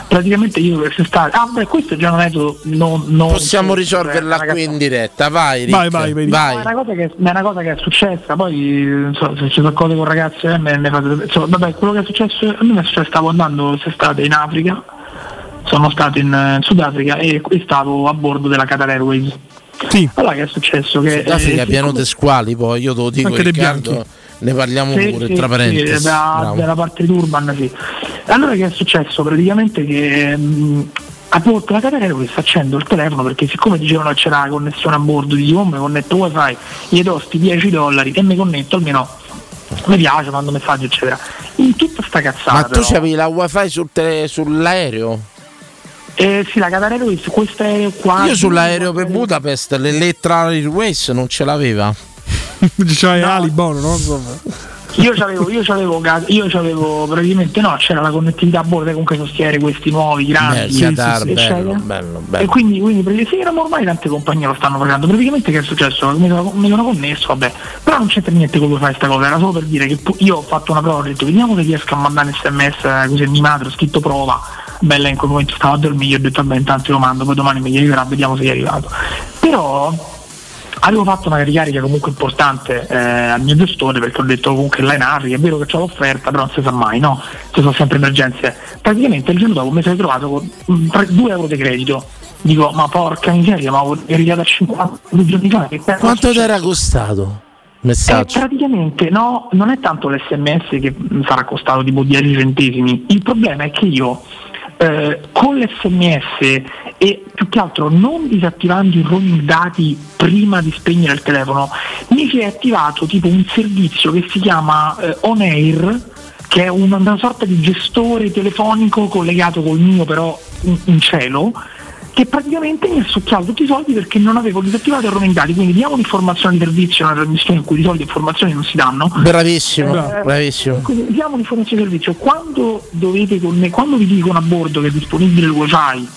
praticamente io quest'estate, ah beh questo è già un metodo non, non Possiamo risolverla qui in diretta, vai. Rick. Vai, vai, vedi. No, è, una cosa che, ma è una cosa che è successa, poi non so, se ci sono cose con ragazze eh, me ne fate. insomma, vabbè, quello che è successo, a me è successo, stavo andando quest'estate in Africa, sono stato in, eh, Sudafrica e, e stavo a bordo della Qatar Airways. Sì. Allora che è successo? Che, eh, pieno siccome- di squali, poi io te lo dico Anche Riccardo, ne parliamo Sì, pure sì, tra sì, parentesi. da- Bravo. della parte di Urban, sì. Allora che è successo? Praticamente che mh, a bordo della Qatar Airways accendo il telefono perché siccome dicevano che c'era la connessione a bordo, dico "Oh, mi connetto wifi, gli do sti 10 dollari e mi connetto almeno mi piace, mando messaggi eccetera. In tutta sta cazzata. Ma tu però. c'avevi la wifi sul tele- sull'aereo? Eh, sì, la Qatar Airways, questo aereo qua. Io sull'aereo per Budapest l'Elettra Airways non ce l'aveva. [laughs] C'hai ali buono, no? Io c'avevo, io c'avevo, io c'avevo praticamente no, c'era la connettività a bordo, comunque sono sti aerei questi nuovi, grandi, Beh, Qatar, eccetera. bello, bello, E bello. quindi, quindi praticamente- sì, erano ormai tante compagnie lo stanno facendo. Praticamente che è successo? Mi sono, mi sono connesso, vabbè, però non c'entra niente con lo fare sta cosa, era solo per dire che io ho fatto una prova, ho detto vediamo se riesco a mandare un sms eh, così animato, ho scritto prova, bella in quel momento stavo a dormire, ho detto vabbè intanto lo mando, poi domani mi arriverà, vediamo se è arrivato. Però avevo fatto una ricarica comunque importante eh, al mio gestore perché ho detto comunque là in Africa, è vero che c'ho l'offerta, però non si sa mai, no? Ci sono sempre emergenze. Praticamente il giorno dopo mi sono ritrovato con 2 euro di credito. Dico, ma porca miseria, ma ho arrivato a 50 due giorni fa. Quanto ti era costato? eh, Messaggio. praticamente no, non è tanto l'SMS che sarà costato tipo 10 centesimi. Il problema è che io eh, con l'SMS e più che altro non disattivando il roaming dati prima di spegnere il telefono, mi si è attivato tipo un servizio che si chiama eh, On Air che è una, una sorta di gestore telefonico collegato col mio però in, in cielo che praticamente mi ha succhiato tutti i soldi perché non avevo disattivato il roaming quindi diamo un'informazione di servizio una trasmissione in cui di soldi e informazioni non si danno. Bravissimo, Eh, bravissimo. quindi diamo un'informazione di servizio quando dovete conne- quando vi dicono a bordo che è disponibile il wifi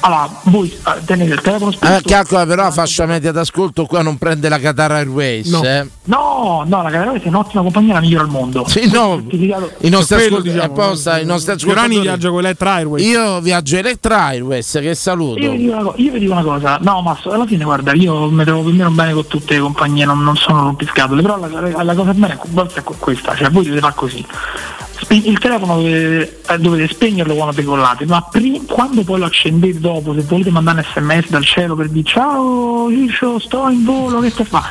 allora voi eh, tenete il telefono spento Ah, calcola però la fascia media d'ascolto qua non prende la Qatar Airways. No. eh. No, no, la Qatar Airways è un'ottima compagnia, la migliore al mondo. Sì, no, I nostri quello, ascolti, diciamo, apposta, i nostri ascoltatori. viaggia con Elettra Airways. Io viaggio Electra Airways, che saluto. Io vi, dico una co- io vi dico una cosa, no Masso, alla fine guarda, io mi trovo più o meno bene con tutte le compagnie, non, non sono rompiscatole, però la, la cosa bene è questa, cioè voi dovete fare così. Il telefono dovete, eh, dovete spegnerlo quando decollate, ma pri- quando poi lo accendete dopo, se volete mandare un sms dal cielo per dire ciao Ciccio, sto in volo, che stai a fare?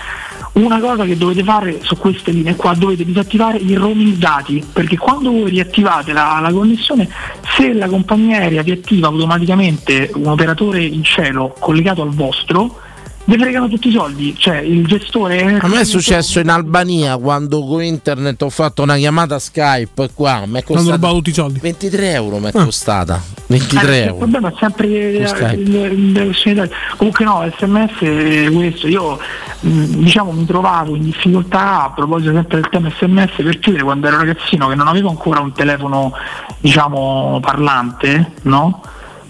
Una cosa che dovete fare su queste linee qua, dovete disattivare il roaming dati, perché quando voi riattivate la, la connessione, se la compagnia aerea vi attiva automaticamente un operatore in cielo collegato al vostro, vi fregano tutti i soldi, cioè il gestore... A me è successo in Albania quando con internet ho fatto una chiamata Skype qua. Mi è Hanno costata rubato tutti i soldi. 23 euro mi è Ah. costata. Eh, 23 Il euro. problema è sempre il- il- il- il- comunque no, sms è questo, io mh, diciamo mi trovavo in difficoltà a proposito sempre del tema sms per chiudere quando ero ragazzino che non avevo ancora un telefono diciamo parlante, no?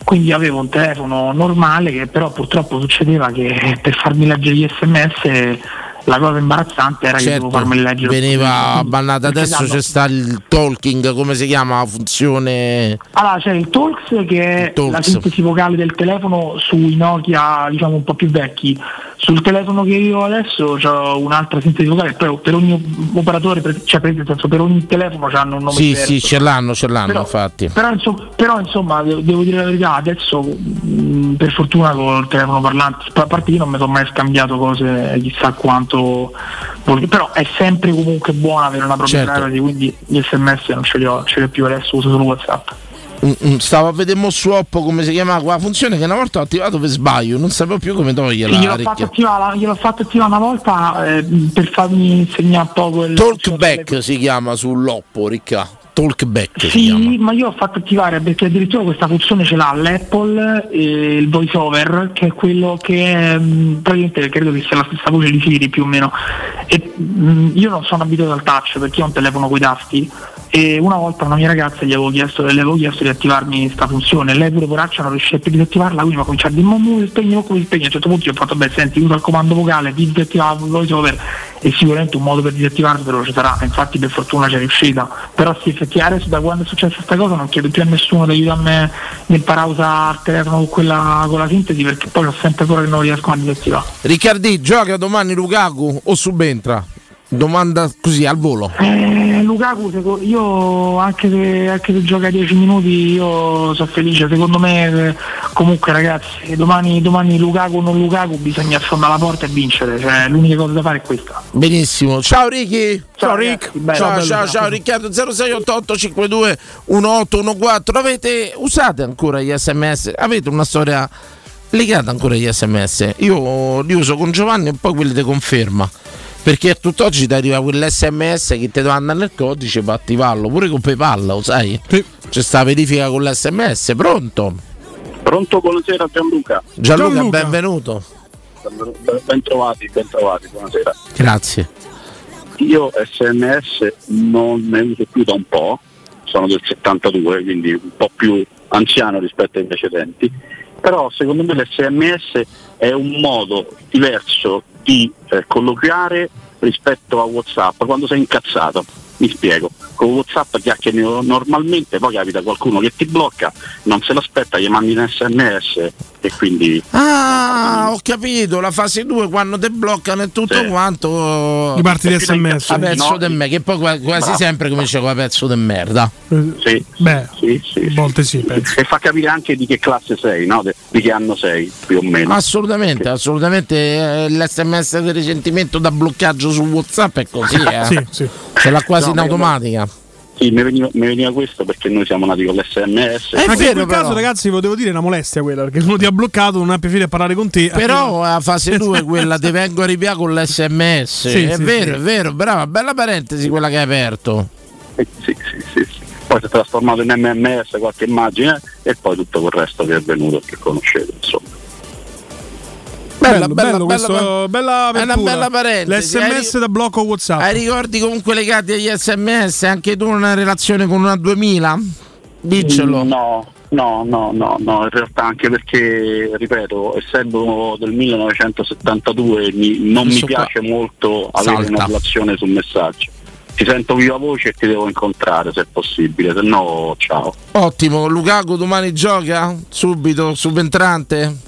Quindi avevo un telefono normale che però purtroppo succedeva che per farmi leggere gli sms la cosa imbarazzante era che dovevo Certo, farmeli leggere veniva bannata. Adesso esatto. c'è sta il talking, come si chiama la funzione? Allora c'è il Talks che è Talks. la sintesi vocale del telefono sui Nokia diciamo un po' più vecchi. Sul telefono che io ho adesso ho un'altra sintesi vocale, poi per ogni operatore, per- cioè per, senso, per ogni telefono hanno un nome Sì, diverso. sì, ce l'hanno, ce l'hanno, Però- infatti. Però, insomma, però, insomma, devo, devo dire la verità, adesso mh, per fortuna con il telefono parlante, a parte che non mi sono mai scambiato cose chissà quanto, però è sempre comunque buono avere una propria Certo. quindi gli sms non ce li ho, ce li ho più adesso, uso solo Whatsapp. Mm, mm, Stavo a vedere mo su Oppo come si chiama quella funzione che una volta ho attivato per sbaglio, non sapevo più come toglierla. gliel'ho, fatto attivare, gliel'ho fatto attivare una volta eh, per farmi insegnare poco il Talkback si chiama sull'Oppo, Ricca. Talkback. Sì, ma io ho fatto attivare perché addirittura questa funzione ce l'ha l'Apple e il voice over, che è quello che è, mh, praticamente credo che sia la stessa voce di Siri più o meno. E, mh, io non sono abituato al touch perché ho un telefono con i tasti e una volta una mia ragazza gli avevo chiesto, le avevo chiesto di attivarmi questa funzione, lei pure poraccia non riusciva più a disattivarla, quindi mi ha cominciato a dire mo spegni, mo come si spegne, a un certo punto io ho fatto beh senti usa il comando vocale, di disattivare il voice over e sicuramente un modo per disattivarlo ci sarà, infatti per fortuna c'è riuscita, però sì effettivamente adesso da quando è successa questa cosa non chiedo più a nessuno di aiutarmi a imparare a usare il telefono con, quella, con la sintesi perché poi ho sempre paura che non riesco a disattivare. Riccardi, gioca domani Lukaku o subentra? Domanda così al volo. Eh, Lukaku, io anche se, anche se gioca 10 minuti io sono felice, secondo me eh, comunque ragazzi domani, domani Lukaku o non Lukaku bisogna affondare la porta e vincere, cioè, l'unica cosa da fare è questa. Benissimo. Ciao Ricky. Ciao, Rick. Bello, Ciao, bello, ciao, bello. ciao Riccardo 0688 52 1814. Avete usate ancora gli sms? Avete una storia legata ancora agli sms? Io li uso con Giovanni e poi quelli di conferma. Perché a tutt'oggi ti arriva quell'SMS che ti manda nel codice per attivarlo, pure con PayPal, lo sai? C'è sta verifica con l'SMS, pronto? Pronto, buonasera Gianluca. Gianluca, Gianluca. benvenuto. Ben trovati, ben trovati, buonasera. Grazie. Io SMS non ne uso più da un po', sono del 72, quindi un po' più anziano rispetto ai precedenti, però secondo me l'SMS è un modo diverso di eh, colloquiare rispetto a Whatsapp quando sei incazzato. Mi spiego, con Whatsapp chiacchieri normalmente, poi capita qualcuno che ti blocca, non se l'aspetta, gli mandi un sms e quindi Ah, ho capito, la fase 2 quando ti bloccano e tutto quanto. Gli parti di SMS. A pezzo No. di me, che poi qua- quasi Bravo. sempre comincia con la pezzo di merda. Sì, Beh, sì, sì, a volte sì, penso. e fa capire anche di che classe sei, no? Di che anno sei, più o meno. Assolutamente, assolutamente. eh, L'SMS di risentimento da bloccaggio su WhatsApp è così, [laughs] eh. Sì, sì. Ce l'ha quasi No, in ma- automatica. Sì, mi veniva, mi veniva questo perché noi siamo nati con l'SMS. Anche in quel caso, ragazzi, devo dire, è una molestia quella, perché uno ti ha bloccato, non ha preferito parlare con te. Però la fase [laughs] 2 quella ti vengo a ripiare con l'SMS. Sì, è sì, vero, sì. è vero, brava, bella parentesi quella che hai aperto. Sì, sì, sì, sì. Poi si è trasformato in MMS qualche immagine e poi tutto quel resto che è venuto che conoscete, insomma. Bello, bello, bella, questo, bella- bella è una bella parentesi. L'SMS Hai- da blocco WhatsApp. Hai ricordi comunque legati agli SMS? Anche tu una relazione con una 2000? Diccelo. No, no, no, no, no, in realtà anche perché, ripeto, essendo del 1972 mi- non Questo mi qua piace molto avere salta. una relazione sul messaggio. Ti sento viva voce e ti devo incontrare se è possibile, se no ciao. Ottimo, Lukaku domani gioca? Subito, subentrante?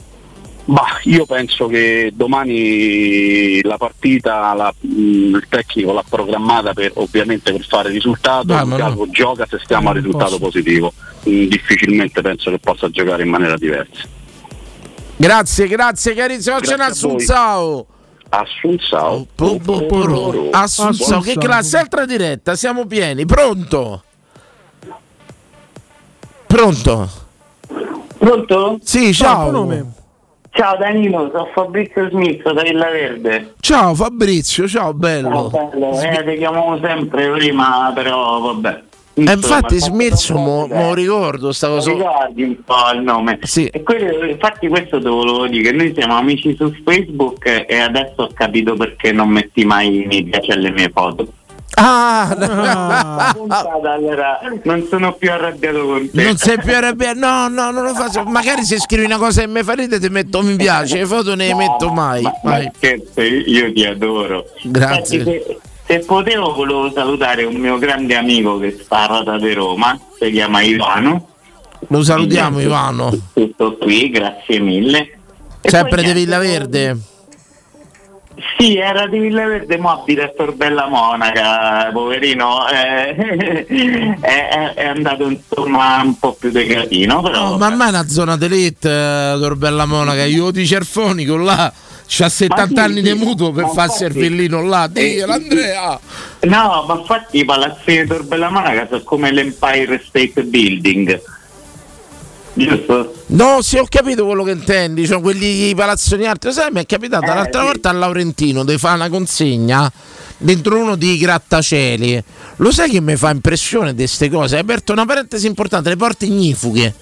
Ma io penso che domani la partita la- mh, il tecnico l'ha programmata per, ovviamente per fare risultato, Dai, ma Lukaku gioca se stiamo a risultato posso. positivo. Mh, difficilmente penso che possa giocare in maniera diversa. Grazie, grazie carissimo. C'è. Assunzao. Assunzao. Assunzao, che classe? Altra diretta, siamo pieni. Pronto? Pronto? Pronto? Sì, ciao. Ciao Danilo, sono Fabrizio Smith da Villa Verde. Ciao Fabrizio, ciao bello. Ciao, bello. Eh, ti chiamavo sempre prima, però vabbè. E infatti Smirzo mo, mo ricordo sta cosa. Ricordi un po' il nome. E quello- infatti questo te volevo dire, noi siamo amici su Facebook e adesso ho capito perché non metti mai mi piace alle mie foto. Ah, Puntata, allora non sono più arrabbiato con te. non sei più arrabbiato. No, no, non lo faccio. Magari se scrivi una cosa che mi fa ridere ti metto mi piace, le foto ne No, metto mai. ma- mai. ma scherzo, io ti adoro. Grazie. Se, se potevo volevo salutare un mio grande amico che sta a Rota di Roma, si chiama Ivano. Lo salutiamo Ivano. Tutto qui, grazie mille. E Sempre di Villa Verde. Sì, era di Villa Verde, mo abita a Torbella Monaca, poverino. eh, [laughs] è, è- andato insomma un po' più decatino, però. No, ma ormai è una zona d'elite, eh, Torbella Monaca. Io di Cerfonico là. C'ha 70 sì, anni sì, di mutuo per ma farsi il infatti- villino là. Dio, Eh, l'Andrea. No, ma infatti i palazzi di Torbella Monaca sono come l'Empire State Building. Giusto? No, sì, ho capito quello che intendi. Cioè, quelli i palazzoni alti. Sai, mi è capitato Eh, l'altra sì. volta a Laurentino di fare una consegna dentro uno di grattacieli. Lo sai che mi fa impressione di queste cose? Hai aperto una parentesi importante, le porte ignifughe.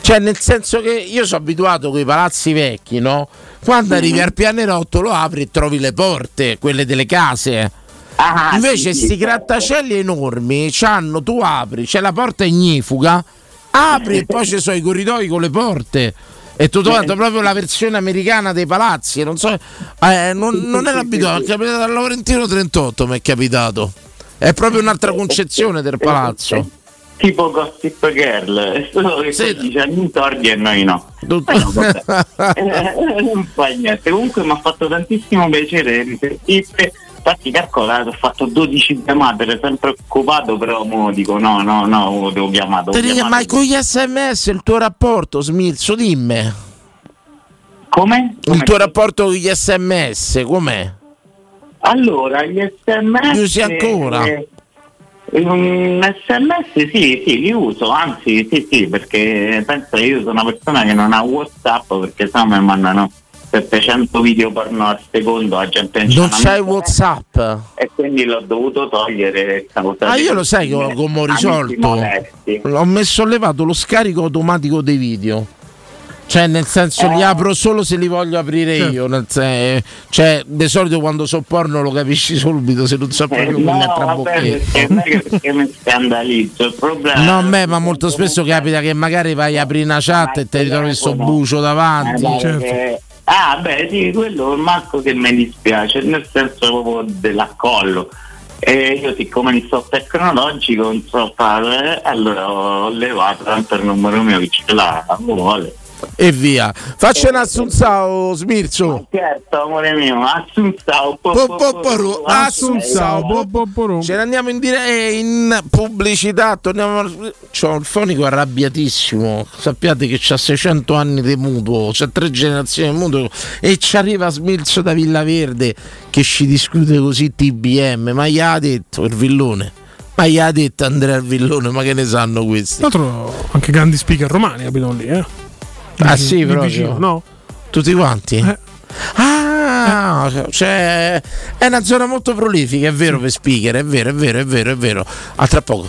Cioè, nel senso che io sono abituato con i palazzi vecchi, no? Quando arrivi al pianerotto lo apri e trovi le porte, quelle delle case. Invece sì, sì, sti grattacieli enormi c'hanno, tu apri, c'è la porta ignifuga, apri e poi ci sono i corridoi con le porte. E tutto quanto, proprio la versione americana dei palazzi. Non so, eh, non, non era abituato, è capitato al Laurentino 38, mi è capitato. È proprio un'altra concezione del palazzo. Tipo Gossip Girl, solo che sì. dice Antordi e noi no. Però, vabbè. Eh, non fa niente. Comunque mi ha fatto tantissimo piacere risentirti. Infatti calcola, ho fatto 12 chiamate, ero sempre occupato, però mo dico no, no, no, devo chiamare. devo chiamare. ma con gli sms il tuo rapporto, Smilzo, dimmi. Come? Il tuo rapporto con gli sms, com'è? Allora, gli sms... Li usi ancora? eh, mm, sms sì, sì, li uso, anzi sì, sì, perché penso che io sono una persona che non ha Whatsapp perché sennò mi mandano 700 video porno al secondo, la gente non, una- Whatsapp? E quindi l'ho dovuto togliere. Ah, io lo sai che ho- come ho risolto? Ho messo ho levato lo scarico automatico dei video. Cioè, nel senso, li Eh. apro solo se li voglio aprire Certo. io. nel sen- cioè, di solito quando so porno lo capisci subito, se non so Eh, proprio no, con le vabbè, non è che [laughs] mi scandalizzo, il problema No, a me, ma molto spesso capita che magari vai a aprire una chat e ti ritrovi sto bucio davanti. Eh, perché- Ah, beh, sì, quello manco che mi dispiace, nel senso proprio dell'accollo. E io siccome mi sto tecnologico non so fare, allora ho levato tanto il numero mio che ce l'ha, vuole. E via. Faccia un assunzao, Smirzo. Certo, amore mio, assunzao, Assunzao, Ce ne andiamo in, dire- in pubblicità. Torniamo. a- C'ho il fonico arrabbiatissimo. Sappiate che c'ha 600 anni di mutuo, c'ha tre generazioni di mutuo e ci arriva Smilzo da Villaverde che ci discute così TBM. Ma gli ha detto il villone. Ma gli ha detto Andrea il villone, ma che ne sanno questi? Tra l'altro anche grandi speaker romani abitano lì, eh. Ah sì, lì proprio. vicino, no? Tutti quanti? Ah, cioè, è una zona molto prolifica, è vero per speaker, è vero, è vero, è vero, è vero. A tra poco.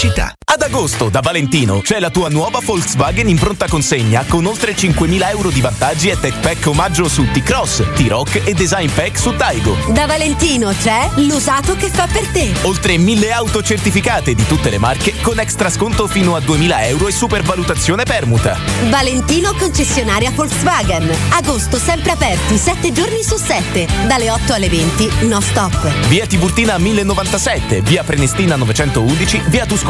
Pubblicità. Ad agosto da Valentino c'è la tua nuova Volkswagen in pronta consegna con oltre 5.000 euro di vantaggi e tech pack omaggio su T-Cross, T-Rock e design pack su Taigo. Da Valentino c'è l'usato che fa per te. Oltre 1.000 auto certificate di tutte le marche con extra sconto fino a 2.000 euro e supervalutazione permuta. Valentino concessionaria Volkswagen. Agosto sempre aperti, 7 giorni su 7. Dalle 8 alle 20, no stop. Via Tiburtina 1097, via Prenestina 911, via Tuscolana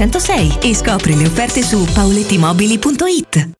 606 e scopri le offerte su paulettimobili.it.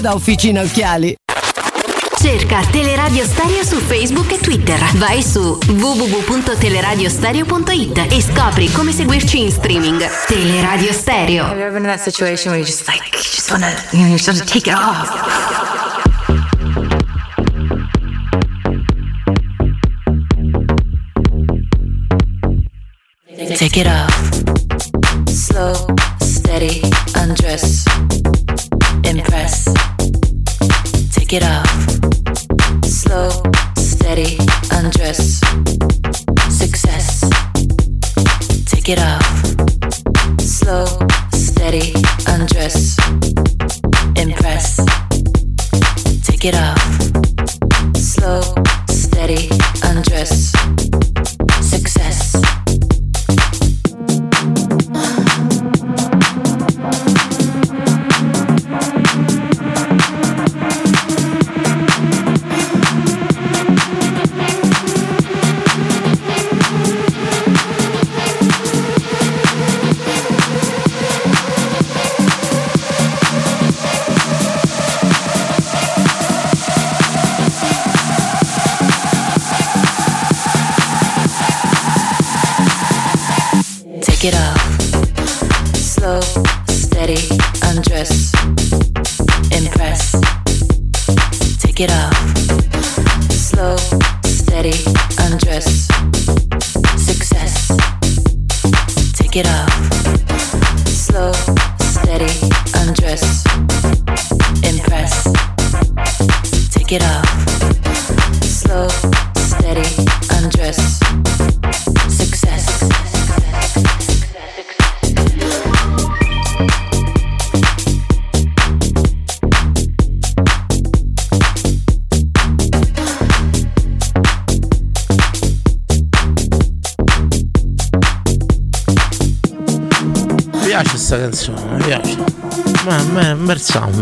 da Officina Occhiali. Cerca Teleradio Stereo su Facebook e Twitter. Vai su www.teleradiostereo.it e scopri come seguirci in streaming. Teleradio Stereo. Have you ever been in that situation where you just like, you just wanna, you know, you just wanna take it off? Take it off. Slow, steady, undress. Impress. It off.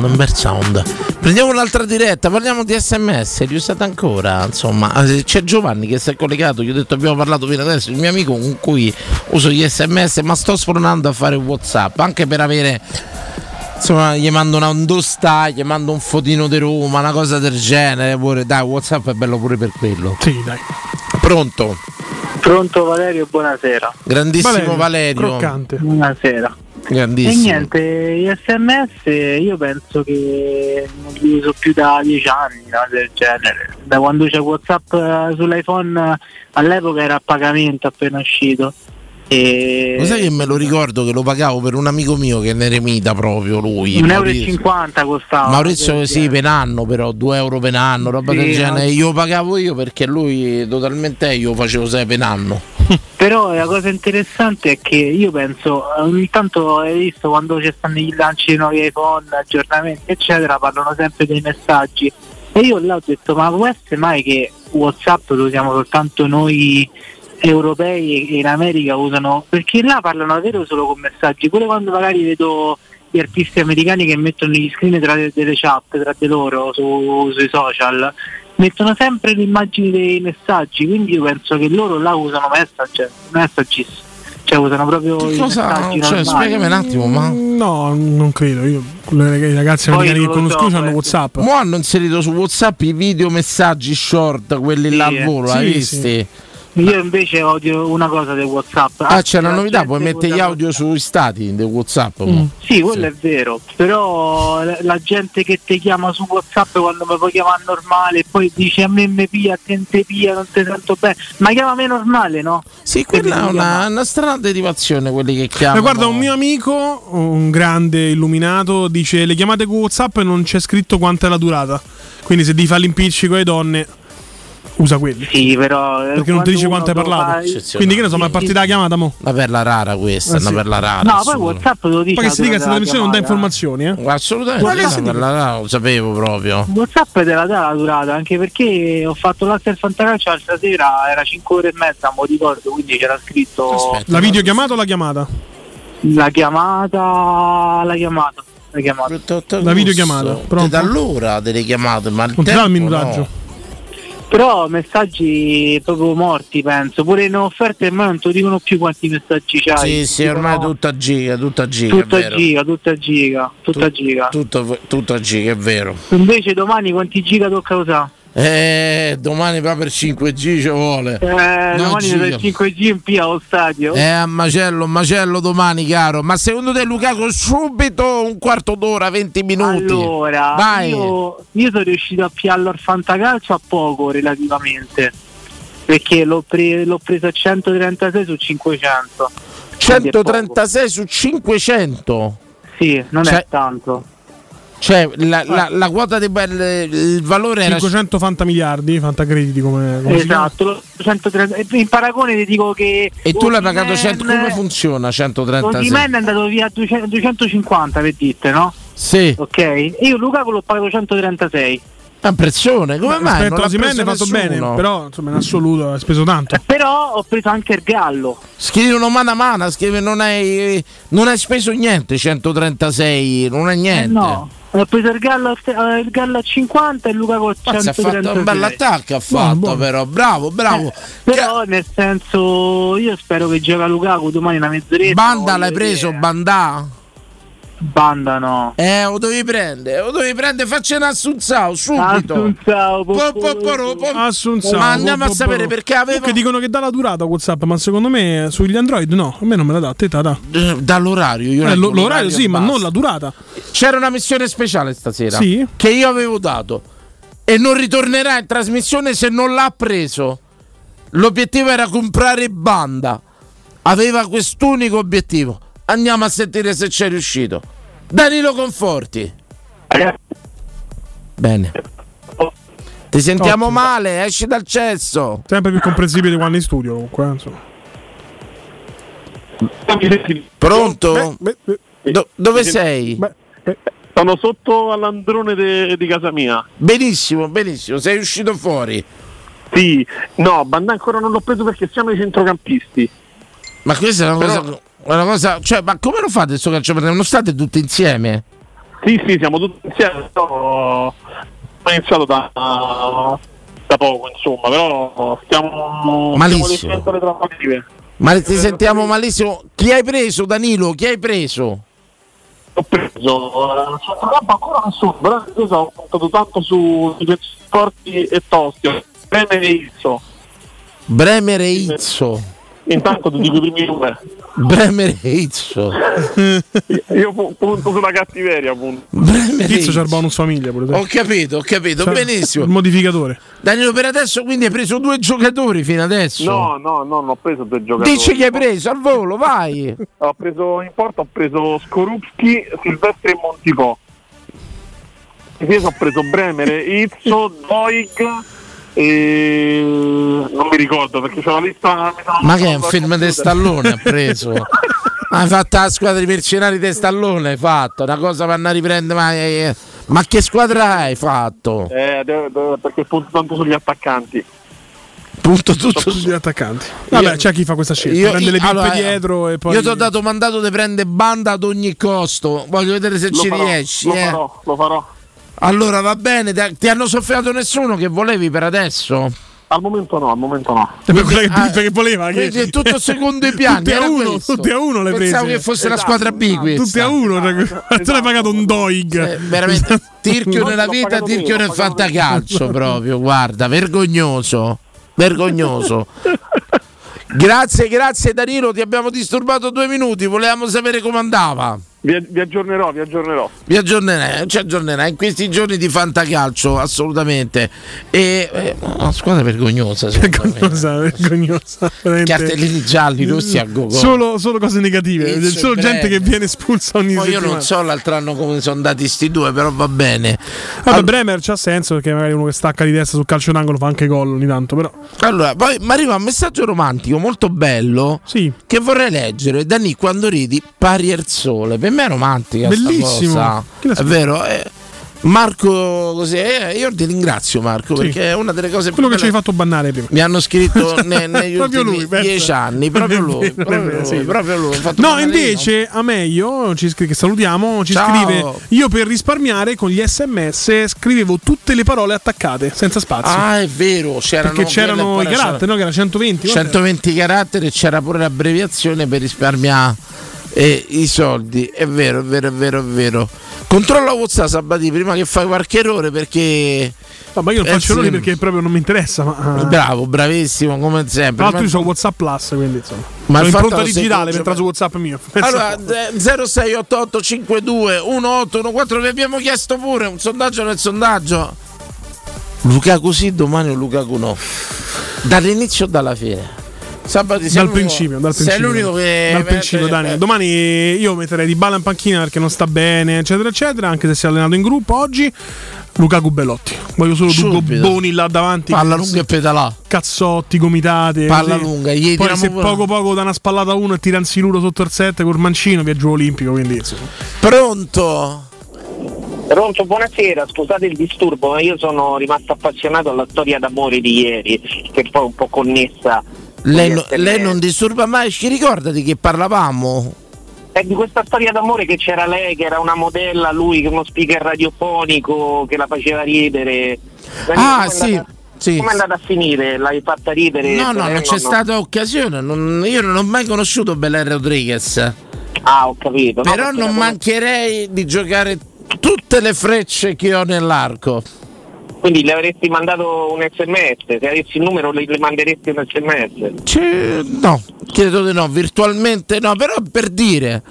Un bel sound. Prendiamo un'altra diretta, parliamo di sms, li usate ancora? Insomma, eh, c'è Giovanni che si è collegato, gli ho detto abbiamo parlato fino adesso, il mio amico con cui uso gli sms, ma sto sfornando a fare Whatsapp, anche per avere insomma gli mando una ondostà, gli mando un fotino di Roma, una cosa del genere. Pure. Dai, Whatsapp è bello pure per quello. Sì, dai. Pronto? Pronto Valerio, buonasera. Grandissimo Valerio. Buonasera. Grandissimo. E niente, gli sms io penso che non li uso più da dieci anni, una del genere. Da quando c'è Whatsapp eh, sull'iPhone all'epoca era a pagamento appena uscito. E... Lo sai che me lo ricordo che lo pagavo per un amico mio che è un eremita proprio lui. 1,50 Maurizio. euro costava. Maurizio sì, per anno però, 2 euro per anno, roba Sì, del genere. no. Io pagavo io perché lui totalmente io facevo 6 per anno. [laughs] Però la cosa interessante è che io penso, ogni tanto hai visto quando ci stanno i lanci di nuovi iPhone, aggiornamenti eccetera, parlano sempre dei messaggi. E io là ho detto, ma può essere mai che Whatsapp lo usiamo soltanto noi europei e in America usano, perché là parlano davvero solo con messaggi, pure quando magari vedo gli artisti americani che mettono gli screen tra delle chat tra di loro su- sui social, mettono sempre le immagini dei messaggi, quindi io penso che loro là usano message, messages, cioè usano proprio i Cosa? messaggi Cioè, spiegami un attimo, ma. No, non credo. Io, i ragazzi americani che conosco so, hanno eh. WhatsApp. Mo hanno inserito su WhatsApp i video messaggi short, quelli là al eh. volo, Sì, hai sì. visti? Io invece odio una cosa del Whatsapp. Ah, c'è una novità, puoi mettere gli audio sui stati di WhatsApp. Mm. Sì, quello è vero, però la- gente che ti chiama su Whatsapp quando mi puoi chiamare normale e poi dice a me mi pia, a te non ti pia, non ti sento bene, ma chiamami normale, no? Sì, quella è una, una strana derivazione quelli che Ma chiamano. guarda, un mio amico, un grande illuminato, dice le chiamate con WhatsApp e non c'è scritto quanta è la durata. Quindi se devi fare l'impiccico ai donne, usa quelli. Sì, però. eh, Perché non ti dice quanto hai parlato. fa- Quindi che ne so, ma è partita la chiamata mo? Una perla rara questa, Eh, una sì. perla rara. No, poi. Whatsapp te lo dice. Poi che si dica la questa trasmissione non dà informazioni, eh? Assolutamente, Ma una perla rara, lo sapevo proprio. Whatsapp te la dà la durata, anche perché ho fatto l'altro fantacalcio l'altra sera, era 5 ore e mezza, non mi ricordo, quindi c'era scritto La videochiamata o la chiamata? la chiamata, la chiamata, la chiamata. La videochiamata. Da allora delle chiamate, ma il Non ti dà il tempo minutaggio? no. Però messaggi proprio morti, penso. Pure in offerte ormai non ti dicono più quanti messaggi c'hai. Sì, sì, ormai Dicono tutta giga, tutta giga, tutta giga, tutta giga, tutta giga. Tutto, tutta giga, è vero. Invece domani quanti giga tocca usare? Eh, domani va per 5G ci vuole. Eh, No, domani del 5G in P allo stadio. Eh, a macello, macello domani, caro. Ma secondo te, Lukaku, subito un quarto d'ora, 20 minuti? Allora, Vai. io, io sono riuscito a piarlo al fantacalcio a poco relativamente. Perché l'ho, pre- l'ho preso a 136 su 500. Quindi è poco. 136 su 500. Sì, non Cioè- è tanto. Cioè, la, la- la quota di bel, il valore era 500 fanta miliardi, fantacrediti come, come chiama? Esatto, lo 130 e in paragone ti dico che E tu l'hai pagato Osimhen- 100. Come funziona 136? Osimhen è andato via a 200 250 per dite, no? Sì. Ok? Io Lukaku l'ho pagato 136. È un prezzone, come mai? Rispetto Non a l'ha Osimhen preso hai fatto nessuno? bene, però insomma in assoluto hai speso tanto. Però ho preso anche il Gallo. Scrivono mano a mano, scrive non hai, non hai speso niente, 136, non è niente. Eh no, ho preso il Gallo, a- eh, il Gallo a 50 e Lukaku a Mazza, ha 136. fatto un bell'attacco, ha fatto però, bravo, bravo. Eh, però nel senso io spero che gioca Lukaku domani una mezz'oretta. Banda l'hai preso, vedere. Banda? Banda no. Eh, lo dovevi prendere, lo dovevi prendere, faccia un assunzao subito. Assunzao. Ma andiamo a po- po- sapere perché aveva Comunque dicono che dà la durata WhatsApp, ma secondo me sugli Android no, a me non me la dà, a te la dà. Eh, dall'orario. Io Eh, l'orario sì, ma non la durata. C'era una missione speciale stasera Sì. che io avevo dato e non ritornerà in trasmissione se non l'ha preso. L'obiettivo era comprare banda. aveva quest'unico obiettivo. Andiamo a sentire se c'è riuscito. Danilo Conforti. Bene. Ti sentiamo Ottimo. male, esci dal cesso. Sempre più comprensibile quando in studio comunque. eh, insomma. Pronto? Do- dove sei? Sono sotto all'androne de- di casa mia. Benissimo, benissimo, sei uscito fuori. Sì, no, Bandà ancora non l'ho preso perché siamo i centrocampisti. Ma questa è una Però- cosa. Una cosa cioè, ma come lo fate sto calcio? Non state tutti insieme? Sì, sì, siamo tutti insieme. Ho iniziato da, da poco, insomma, però stiamo, Malissimo. stiamo. Ma ti sentiamo malissimo. Chi hai preso, Danilo? Chi hai preso? Ho preso eh, centrocampo ancora nessuno, però io ho puntato tanto su difensori forti e tosti. Preme e Izzo. Bremer e Izzo. Intanto ti dico i primi due. Bremer e Izzo. [laughs] Io pu- punto sulla cattiveria, appunto. Pizzo c'è il bonus famiglia pure. Ho capito, ho capito, Cioè, benissimo. Il modificatore. Danilo, per adesso quindi hai preso due giocatori fino adesso. No, no, no, non ho preso due giocatori. Dici che hai preso al volo, vai. Ho preso in porta, ho preso Skorupski, Silvestri e Montipò. Difesa ho preso Bremere, Izzo, Doig e non mi ricordo perché c'è una lista. Ma che è un film di. Stallone ha preso? [laughs] Hai fatto la squadra di mercenari di Stallone, hai fatto una cosa per andare a riprendere. Ma, eh, ma che squadra hai fatto? Eh, perché punto tanto sugli attaccanti. Punto tutto sugli attaccanti. Vabbè, c'è chi fa questa scelta. Prende le pippe allora, dietro e poi. Io ti ho dato mandato di prendere banda ad ogni costo. Voglio vedere se Lo ci farò, riesci. Lo eh. farò, lo farò. Allora va bene, ti- hanno soffiato nessuno che volevi per adesso? Al momento no, al momento no. Per quella che, Ah, perché voleva che quindi è tutto secondo i [laughs] piani. Tutti a uno, tutti a uno le prese. Pensavo che fosse la Esatto, squadra B questa. Tutti a uno. cioè, [laughs] Tu l'hai pagato un Doig. Eh, veramente [laughs] tirchio No, nella vita, tirchio io, nel fantacalcio proprio, guarda, vergognoso. Vergognoso. Grazie, grazie Danilo, ti abbiamo disturbato due minuti, volevamo sapere come andava. Vi, vi aggiornerò, vi aggiornerò. Vi aggiornerai, ci aggiornerai in questi giorni di fantacalcio, assolutamente. E eh, una squadra vergognosa, secondo me. Vergognosa, vergognosa. [laughs] veramente. Cartellini gialli rossi a go Solo, solo cose negative. E solo gente che viene espulsa ogni Poi io non so l'altro anno come sono andati sti due, però va bene. Vabbè, Bremer c'ha senso perché magari uno che stacca di testa sul calcio d'angolo fa anche gol ogni tanto. Però. Allora, poi mi arriva un messaggio romantico molto bello che vorrei leggere. Dani, quando ridi, pari al sole. Per me è romantica. Bellissimo. È vero. eh. Marco, così, eh, io ti ringrazio Marco Sì. perché è una delle cose Quello che ci hai fatto bannare prima. Mi hanno scritto [laughs] ne- negli Proprio ultimi lui, dieci anni, proprio lui, [laughs] proprio lui, sì. proprio lui. No, invece a meglio, ci scri- che salutiamo, ci Ciao. scrive io per risparmiare con gli sms scrivevo tutte le parole attaccate, senza spazio. Ah, è vero, c'erano perché c'erano i caratteri, no? Che era 120. quant'era? 120 caratteri e c'era pure l'abbreviazione per risparmiare eh, i soldi. È vero, è vero, è vero, è vero. Controlla WhatsApp Sabati prima che fai qualche errore perché. No, ma io non Eh, faccio errori perché proprio non mi interessa. Ma... Bravo, bravissimo, come sempre. Tra l'altro Ma- io ho WhatsApp Plus, quindi insomma. Ma Sono impronta lo digitale entrare su WhatsApp mio. [laughs] Allora, eh, 068852 1814 vi abbiamo chiesto pure un sondaggio nel sondaggio. Lukaku sì, domani o Lukaku no. Dall'inizio o dalla fine? Sabato sei dal principio, dal Sei principio. l'unico che dal principio, Dani. Domani io metterei di balla in panchina perché non sta bene, eccetera, eccetera. Anche se si è allenato in gruppo oggi. Lukaku Bellotti. Voglio solo due gobboni là davanti. Palla lunga e pedalà. Cazzotti, gomitate. Palla così. lunga, gli Poi se pure- poco poco da una spallata a uno e tira un siluro sotto il set col mancino, viaggio olimpico. Quindi. Pronto? Pronto, buonasera, scusate il disturbo, ma io sono rimasto appassionato alla storia d'amore di ieri, che poi è un po' connessa. Lei, no- lei non disturba mai, ci ricorda di che parlavamo? È di questa storia d'amore che c'era lei, che era una modella, lui che uno speaker radiofonico che la faceva ridere. Ah, Come è sì, sì. Come è andata a finire? L'hai fatta ridere? No, no, non c'è stata occasione. non- io non ho mai conosciuto Belen Rodriguez. Ah, ho capito. No, Però perché non mancherei di giocare tutte le frecce che ho nell'arco. Quindi le avresti mandato un sms, se avessi il numero le, le manderesti un sms. Cioè, no, credo di no, virtualmente no, però per dire,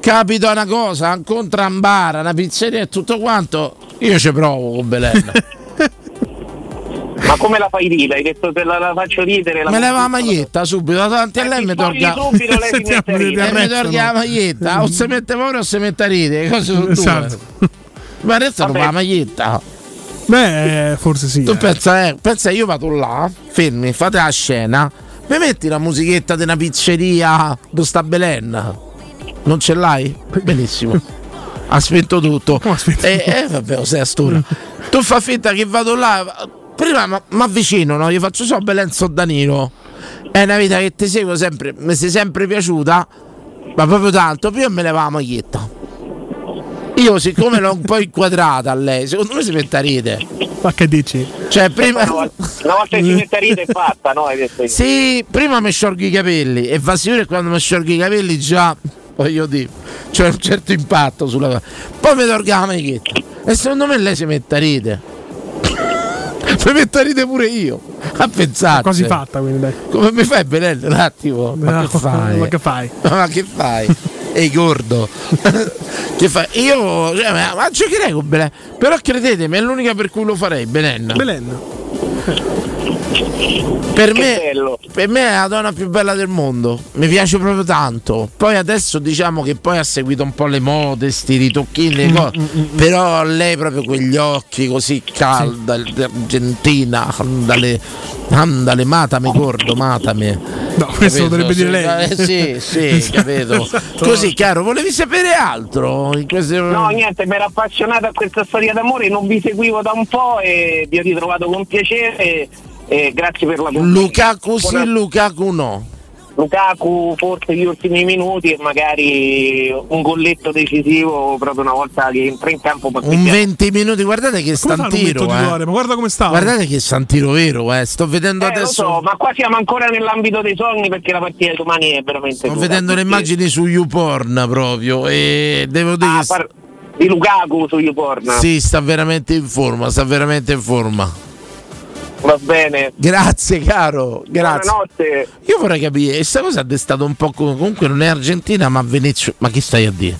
capita una cosa, incontra un bar, una pizzeria e tutto quanto, io ci provo con Belen. [laughs] [laughs] Ma come la fai ridere? Hai detto te la, la faccio ridere. La Me leva la maglietta subito davanti a lei e mi torga. subito lei si [laughs] mette a ridere. Mi torga la maglietta. O si mette fuori o si mette a ridere. Cose sono Esatto. due. Ma adesso non fa la maglietta. Beh, forse sì. Tu eh. pensa, eh, pensa, io vado là, fermi, fate la scena, mi metti la musichetta di una pizzeria dove sta Belen? Non ce l'hai? [laughs] Benissimo. Ha spento tutto. E eh, vabbè, o sei a tu fai finta che vado là. Prima mi avvicino, no? Io faccio so Belen so Danilo. È una vita che ti seguo sempre, mi sei sempre piaciuta, ma proprio tanto, più me leva la maglietta. Io siccome l'ho un po' inquadrata a lei, secondo me si mette a ridere. Ma che dici? Cioè, prima. Una volta, che si mette a ridere è fatta, no? Sì, prima mi sciolgo i capelli e va sicuro che quando mi sciolgo i capelli già voglio dire c'è un certo impatto sulla poi mi torga la maglietta e secondo me lei si mette a ridere [laughs] mi metto a ridere pure io a pensare Quasi fatta, quindi dai. come mi fai Benelli un attimo ma No, che fai [laughs] ma che fai? ma che fai Ehi gordo. [laughs] Che fai io cioè, ma, ma giocherei con Belen? Però credetemi è l'unica per cui lo farei Belen. Belen per me, per me è la donna più bella del mondo, mi piace proprio tanto. Poi adesso diciamo che poi ha seguito un po' le mode, sti ritocchini, le cose. però lei proprio quegli occhi così calda, argentina, andale, andale, matame gordo, matame. No, questo Capito? lo dovrebbe dire lei. Eh, sì, sì, [laughs] Esatto. capito. Così, caro, volevi sapere altro? In queste... No, niente, mi ero appassionato a questa storia d'amore, non vi seguivo da un po' e vi ho ritrovato con piacere. E, e grazie per la compagnia. Lukaku sì, Buona- Lukaku no. Lukaku forse gli ultimi minuti e magari un golletto decisivo proprio una volta che entra in campo. Un quindi- 20 minuti, guardate che sta Come fa un il tiro, momento eh. guarda come sta. Guardate che sta un tiro vero, eh. Sto vedendo Eh, lo adesso. so, ma qua siamo ancora nell'ambito dei sogni perché la partita di domani è veramente Sto dura. vedendo le Perché- immagini su YouPorn proprio e devo dire Ah, che par- di Lukaku su YouPorn. sì, sta veramente in forma, sta veramente in forma. Va bene. Grazie caro, grazie. Buonanotte. Io vorrei capire, questa cosa ha destato un po' com- comunque non è argentina, ma Venezuela. Ma che stai a dire?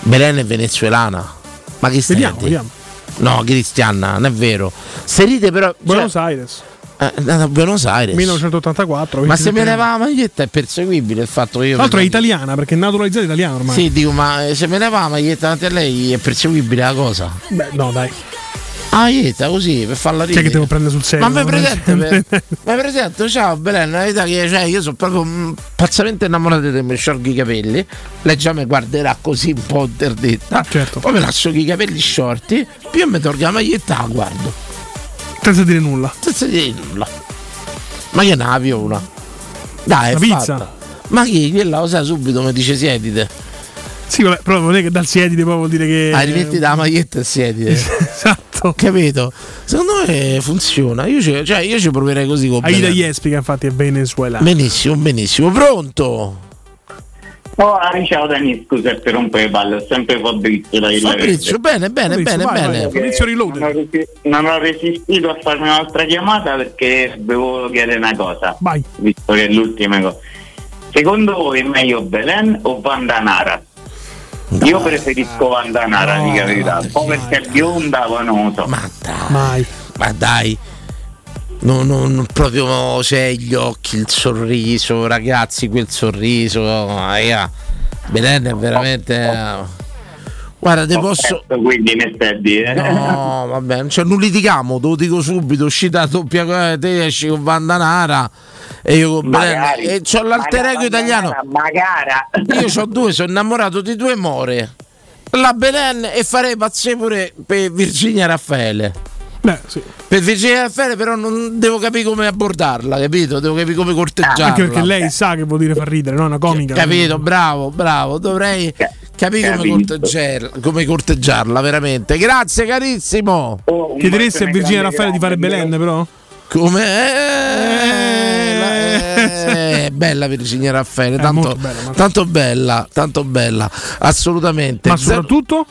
Belen è venezuelana. Ma che stai Vediamo, a dire? vediamo. No, Cristiana, non è vero. Se ride però cioè, Buenos Aires. eh, da Buenos Aires. 1984. Ma se 27 me anni. leva la maglietta è perseguibile il fatto che io. Tra l'altro è italiana perché è naturalizzata italiana ormai. Sì, dico, ma eh, se me leva la maglietta davanti a lei è perseguibile la cosa. Beh, no, dai. Ah, maglietta così per farla ridere. che devo prendere sul serio? Ma mi presente, per- ma presente, ciao Belen, la verità che cioè, io sono proprio mm, pazzamente innamorato di te, mi sciolgo i capelli, lei già mi guarderà così un po' interdetta, Certo. poi mi lascio i capelli sciorti, più mi tolgo la maglietta, la guardo, Senza dire nulla. senza dire nulla. Ma che ne avio una? Dai, è pizza. fatta. Ma chi? Quella lo sa subito, mi dice siedite. Sì, vabbè, però non è che dal siedite poi vuol dire che. Ah, rimetti la maglietta e siedite. [laughs] esatto. [laughs] Capito? Secondo me funziona. Io ci, cioè, io ci proverei così con Aida. Jespica, infatti, è venezuelana. Benissimo, benissimo. Pronto? Oh, ah, ciao Dani, scusa se rompo le palle, ho sempre Fabrizio da Fabrizio, bene, bene, bene, bene. Non ho, resi- non ho resistito a farmi un'altra chiamata perché volevo chiedere una cosa. Vai. Visto che è l'ultima cosa. Secondo voi è meglio Belen o Vandanara? Io preferisco Vandanara, di verità. Un po' perché è bionda, poi non lo so. Ma dai. Mai. Ma dai. Non, non- proprio c'è gli occhi, il sorriso, ragazzi, quel sorriso. raga. Belen è veramente. eh, Guarda, te posso. Quindi mi stai a dire. No, [laughs] vabbè, cioè, non litigamo, te lo dico subito. Uscita doppia cosa, te esci con Vandanara e io con Belen. Magari. E c'ho l'alter ego italiano. Magara. [laughs] Io ho due, sono innamorato di due more. La Belen e farei pazzire pure per Virginia Raffaele. Beh, sì. Per Virginia Raffaele però non devo capire come abordarla, capito? Devo capire come corteggiarla. Anche perché lei sa che vuol dire far ridere, no? È una comica. Capito, bravo, bravo. Dovrei capire come Capito. corteggiarla, come corteggiarla, veramente. Grazie, carissimo. Chiederesti a Virginia Raffaele di fare Belen, però? Come? Eh, eh, bella Virginia Raffaele, tanto, bella, tanto bella, tanto bella, assolutamente. Ma Zero- soprattutto?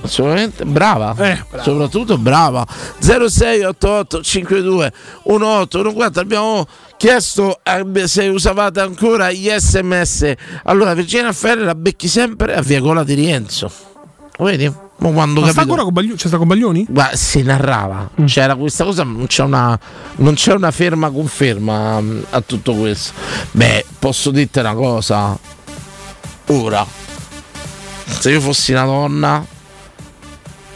Assolutamente brava. Eh, Soprattutto brava. 0688 52 1814 abbiamo chiesto eh, se usavate ancora gli sms. Allora Virginia Ferre la becchi sempre a Via Cola di Rienzo. Vedi? Mo quando Ma sta ancora con Baglioni? C'è sta con Baglioni? Guarda, si narrava, Mm. c'era questa cosa, ma non c'è una, non c'è una ferma conferma mm, a tutto questo. Beh, posso dirti una cosa, ora, se io fossi una donna,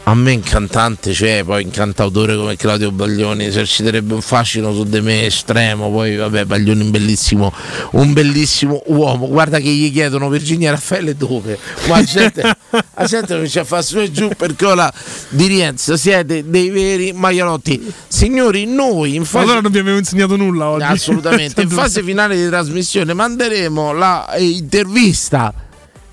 a me in cantante, cioè poi in cantautore come Claudio Baglioni, eserciterebbe un fascino su di me estremo, poi vabbè Baglioni un bellissimo, un bellissimo uomo, guarda che gli chiedono Virginia Raffaele dove? Ma la gente, [laughs] la gente non ci fa su e giù per cola di Rienzo, siete dei veri maialotti. Signori, noi in fase... Allora non vi avevo insegnato nulla oggi. Assolutamente. [laughs] In fase finale di trasmissione manderemo la eh, intervista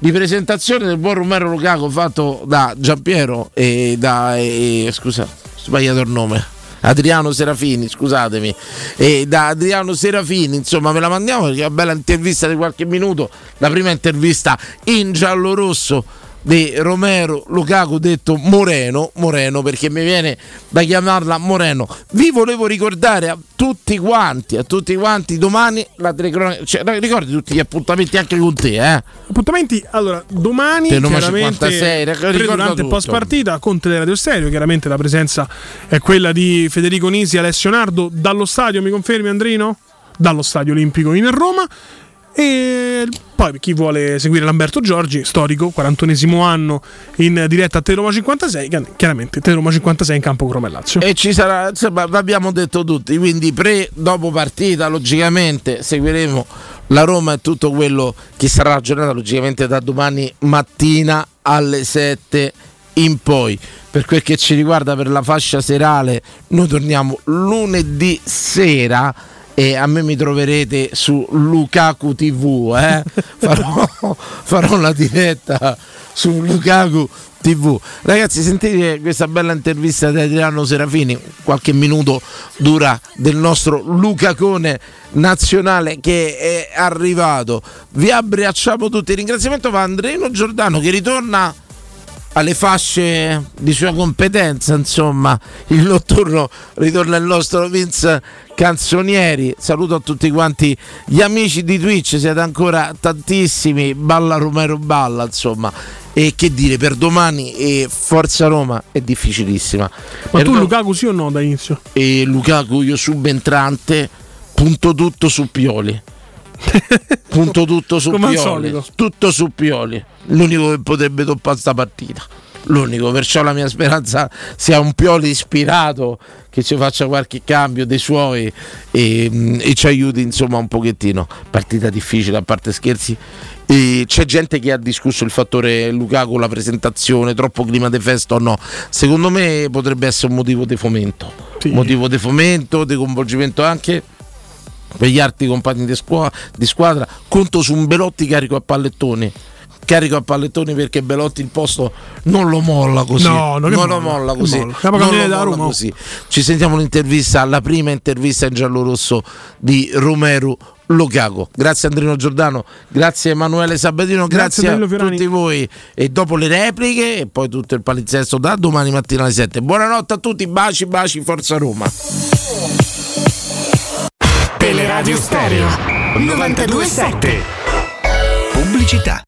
di presentazione del buon Romero Lucaco fatto da Giampiero e da eh, scusa, sbagliato il nome. Adriano Serafini, scusatemi, e da Adriano Serafini, insomma, ve la mandiamo perché è una bella intervista di qualche minuto. La prima intervista in giallo rosso di Romero Lukaku detto Moreno, Moreno perché mi viene da chiamarla Moreno. Vi volevo ricordare a tutti quanti, a tutti quanti domani la telecronaca, cioè, ricordi tutti gli appuntamenti anche con te, eh? Appuntamenti, allora, domani chiaramente 56, ricorda pre- durante post partita con Teleradio Stereo, chiaramente la presenza è quella di Federico Nisi e Alessio Nardo dallo stadio, mi confermi Andrino? Dallo stadio olimpico in Roma. E poi chi vuole seguire Lamberto Giorgi, storico, 41esimo anno in diretta a Teroma 56, chi- chiaramente Teroma 56 in campo Roma e ci sarà, insomma, vi abbiamo detto tutti, quindi pre, dopo partita, logicamente seguiremo la Roma e tutto quello che sarà la giornata, logicamente da domani mattina alle 7 in poi. Per quel che ci riguarda per la fascia serale, noi torniamo lunedì sera e a me mi troverete su Lukaku TV, eh? [laughs] farò, farò la diretta su Lukaku TV. Ragazzi, sentite questa bella intervista di Adriano Serafini, qualche minuto dura del nostro Lucacone nazionale che è arrivato. Vi abbracciamo tutti. Il ringraziamento va a Andreino Giordano che ritorna alle fasce di sua competenza, insomma, il notturno ritorna il nostro Vince Canzonieri. Saluto a tutti quanti gli amici di Twitch, siete ancora tantissimi. Balla Romero Balla, insomma. E che dire, per domani e Forza Roma è difficilissima. Ma tu Per- Lukaku sì o no da inizio? e Lukaku io subentrante punto tutto su Pioli [laughs] punto tutto su Come Pioli. tutto su Pioli. L'unico che potrebbe toppare sta partita. L'unico perciò la mia speranza sia un Pioli ispirato che ci faccia qualche cambio dei suoi e, mm, e ci aiuti insomma un pochettino. Partita difficile a parte scherzi. E c'è gente che ha discusso il fattore Lukaku la presentazione troppo clima di festa o no. Secondo me potrebbe essere un motivo di fomento. Motivo di fomento di coinvolgimento anche per gli altri compagni di, squa- di squadra. Conto su un Belotti carico a pallettoni. Carico a pallettoni perché Belotti il posto non lo molla così. No, no, che non lo molla, così. molla. Non lo molla così. ci sentiamo l'intervista la prima intervista in giallo-rosso di Romero Lukaku. Grazie Andrino Giordano grazie Emanuele Sabatino Grazie, grazie, a tutti voi. E dopo le repliche e poi tutto il palinsesto da domani mattina alle 7 buonanotte a tutti baci baci Forza Roma Teleradio Stereo 927 Pubblicità.